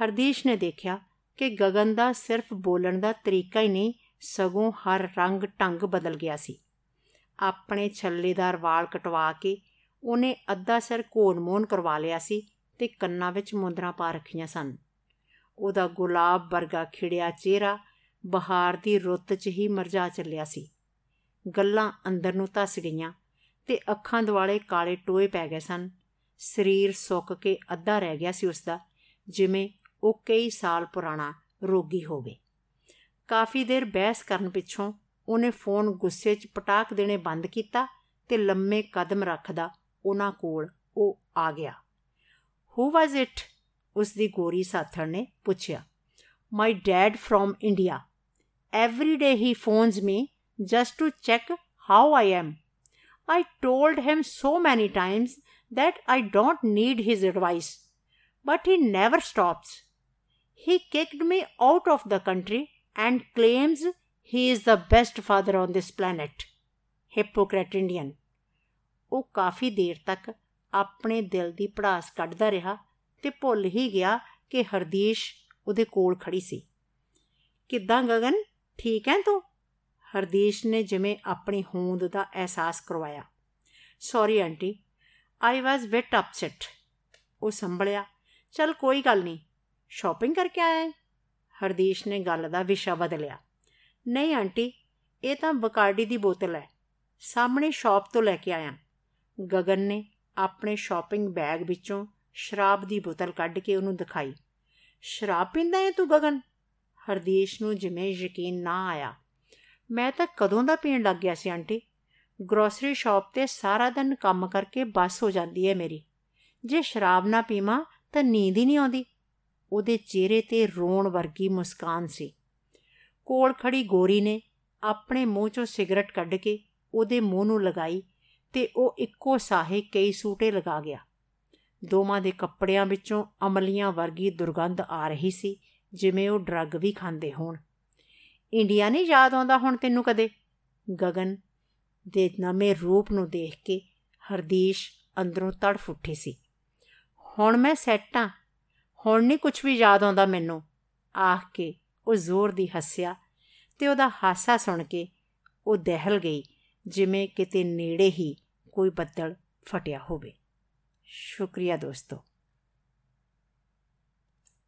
ਹਰਦੀਸ਼ ਨੇ ਦੇਖਿਆ ਕਿ ਗਗਨ ਦਾ ਸਿਰਫ ਬੋਲਣ ਦਾ ਤਰੀਕਾ ਹੀ ਨਹੀਂ, ਸਗੋਂ ਹਰ ਰੰਗ ਟੰਗ ਬਦਲ ਗਿਆ ਸੀ। ਆਪਣੇ ਛੱਲੇਦਾਰ ਵਾਲ ਕਟਵਾ ਕੇ ਉਹਨੇ ਅੱਧਾ ਸਿਰ ਕੋਨ-ਮੋਨ ਕਰਵਾ ਲਿਆ ਸੀ ਤੇ ਕੰਨਾਂ ਵਿੱਚ ਮੁੰਦਰਾ ਪਾ ਰੱਖੀਆਂ ਸਨ। ਉਹਦਾ ਗੁਲਾਬ ਵਰਗਾ ਖਿੜਿਆ ਚਿਹਰਾ ਬਹਾਰ ਦੀ ਰੁੱਤ 'ਚ ਹੀ ਮਰਜਾ ਚੱਲਿਆ ਸੀ। ਗੱਲਾਂ ਅੰਦਰ ਨੂੰ ਧਸ ਗਈਆਂ ਤੇ ਅੱਖਾਂ ਦੁਆਲੇ ਕਾਲੇ ਟੋਏ ਪੈ ਗਏ ਸਨ। ਸਰੀਰ ਸੁੱਕ ਕੇ ਅੱਧਾ ਰਹਿ ਗਿਆ ਸੀ ਉਸ ਦਾ ਜਿਵੇਂ ਉਹ ਕਈ ਸਾਲ ਪੁਰਾਣਾ ਰੋਗੀ ਹੋਵੇ। ਕਾਫੀ ਦੇਰ ਬਹਿਸ ਕਰਨ ਪਿੱਛੋਂ ਉਹਨੇ ਫੋਨ ਗੁੱਸੇ 'ਚ ਪਟਾਕ ਦੇਣੇ ਬੰਦ ਕੀਤਾ ਤੇ ਲੰਮੇ ਕਦਮ ਰੱਖਦਾ ਉਹਨਾਂ ਕੋਲ ਉਹ ਆ ਗਿਆ। ਹੂ ਵਾਸ ਇਟ ਉਸ ਦੀ ਗੋਰੀ ਸਾਥਣ ਨੇ ਪੁੱਛਿਆ। My dad from India every day he phones me just to check how I am I told him so many times that I don't need his advice, but he never stops. He kicked me out of the country and claims he is the best father on this planet. Hypocrite Indian. ਉਹ ਕਾਫੀ ਦੇਰ ਤੱਕ ਆਪਣੇ ਦਿਲ ਦੀ ਪੜਾਸ ਕੱਢਦਾ ਰਿਹਾ ਤੇ ਭੁੱਲ ਹੀ ਗਿਆ ਕਿ ਹਰਦੀਸ਼ ਉਹਦੇ ਕੋਲ ਖੜੀ ਸੀ। ਕਿੱਦਾਂ ਗਗਨ? ਠੀਕ ਹੈ ਤੂੰ? ਹਰਦੀਸ਼ ਨੇ ਜਿਵੇਂ ਆਪਣੀ ਹੋਂਦ ਦਾ ਅਹਿਸਾਸ ਕਰਵਾਇਆ। Sorry aunty. I was bit upset ਉਹ ਸੰਭਲਿਆ। ਚਲ, ਕੋਈ ਗੱਲ ਨਹੀਂ। ਸ਼ਾਪਿੰਗ ਕਰਕੇ ਆਇਆ ਹੈ? ਹਰਦੀਸ਼ ਨੇ ਗੱਲ ਦਾ ਵਿਸ਼ਾ ਬਦਲਿਆ। ਨਹੀਂ ਆਂਟੀ, ਇਹ ਤਾਂ ਬਕਾਰਡੀ ਦੀ ਬੋਤਲ ਹੈ। ਸਾਹਮਣੇ ਸ਼ਾਪ ਤੋਂ ਲੈ ਕੇ ਆਇਆ। ਗਗਨ ਨੇ ਆਪਣੇ ਸ਼ਾਪਿੰਗ ਬੈਗ ਵਿੱਚੋਂ ਸ਼ਰਾਬ ਦੀ ਬੋਤਲ ਕੱਢ ਕੇ ਉਹਨੂੰ ਦਿਖਾਈ। ਸ਼ਰਾਬ ਪੀਂਦਾ ਹੈ ਤੂੰ, ਗਗਨ? ਹਰਦੀਸ਼ ਨੂੰ ਜਿਵੇਂ ਯਕੀਨ ਨਾ ਆਇਆ। ਮੈਂ ਤਾਂ ਕਦੋਂ ਦਾ ਪੀਣ ਲੱਗ ਗਿਆ ਸੀ ਆਂਟੀ? ਗਰੋਸਰੀ ਸ਼ਾਪ ਤੇ ਸਾਰਾ ਦਿਨ ਕੰਮ ਕਰਕੇ ਬਸ ਹੋ ਜਾਂਦੀ ਹੈ ਮੇਰੀ। ਜੇ ਸ਼ਰਾਬ ਨਾ ਪੀਵਾਂ ਤਾਂ ਨੀਂਦ ਹੀ ਨਹੀਂ ਆਉਂਦੀ। ਉਹਦੇ ਚਿਹਰੇ ਤੇ ਰੋਣ ਵਰਗੀ ਮੁਸਕਾਨ ਸੀ। ਕੋਲ ਖੜੀ ਗੋਰੀ ਨੇ ਆਪਣੇ ਮੂੰਹ ਚੋਂ ਸਿਗਰਟ ਕੱਢ ਕੇ ਉਹਦੇ ਮੂੰਹ ਨੂੰ ਲਗਾਈ ਤੇ ਉਹ ਇੱਕੋ ਸਾਹੇ ਕਈ ਸੂਟੇ ਲਗਾ ਗਿਆ। ਦੋਵਾਂ ਦੇ ਕੱਪੜਿਆਂ ਵਿੱਚੋਂ ਅਮਲੀਆਂ ਵਰਗੀ ਦੁਰਗੰਧ ਆ ਰਹੀ ਸੀ, ਜਿਵੇਂ ਉਹ ਡਰੱਗ ਵੀ ਖਾਂਦੇ ਹੋਣ। ਇੰਡੀਆ ਨਹੀਂ ਯਾਦ ਆਉਂਦਾ ਹੁਣ ਤੈਨੂੰ ਕਦੇ? ਗਗਨ ਦੇ ਨਵੇਂ ਰੂਪ ਨੂੰ ਦੇਖ ਕੇ ਹਰਦੀਸ਼ ਅੰਦਰੋਂ ਤੜਫ ਉੱਠੀ ਸੀ। ਹੁਣ ਮੈਂ ਸੈੱਟ ਆ ਹੁਣ ਨਹੀਂ ਕੁਝ ਵੀ ਯਾਦ ਆਉਂਦਾ ਮੈਨੂੰ। ਆਖ ਕੇ ਉਹ ਜ਼ੋਰ ਦੀ ਹੱਸਿਆ ਤੇ ਉਹਦਾ ਹਾਸਾ ਸੁਣ ਕੇ ਉਹ ਦਹਿਲ ਗਈ, ਜਿਵੇਂ ਕਿਤੇ ਨੇੜੇ ਹੀ ਕੋਈ ਬੱਦਲ ਫਟਿਆ ਹੋਵੇ। ਸ਼ੁਕਰੀਆ ਦੋਸਤੋ।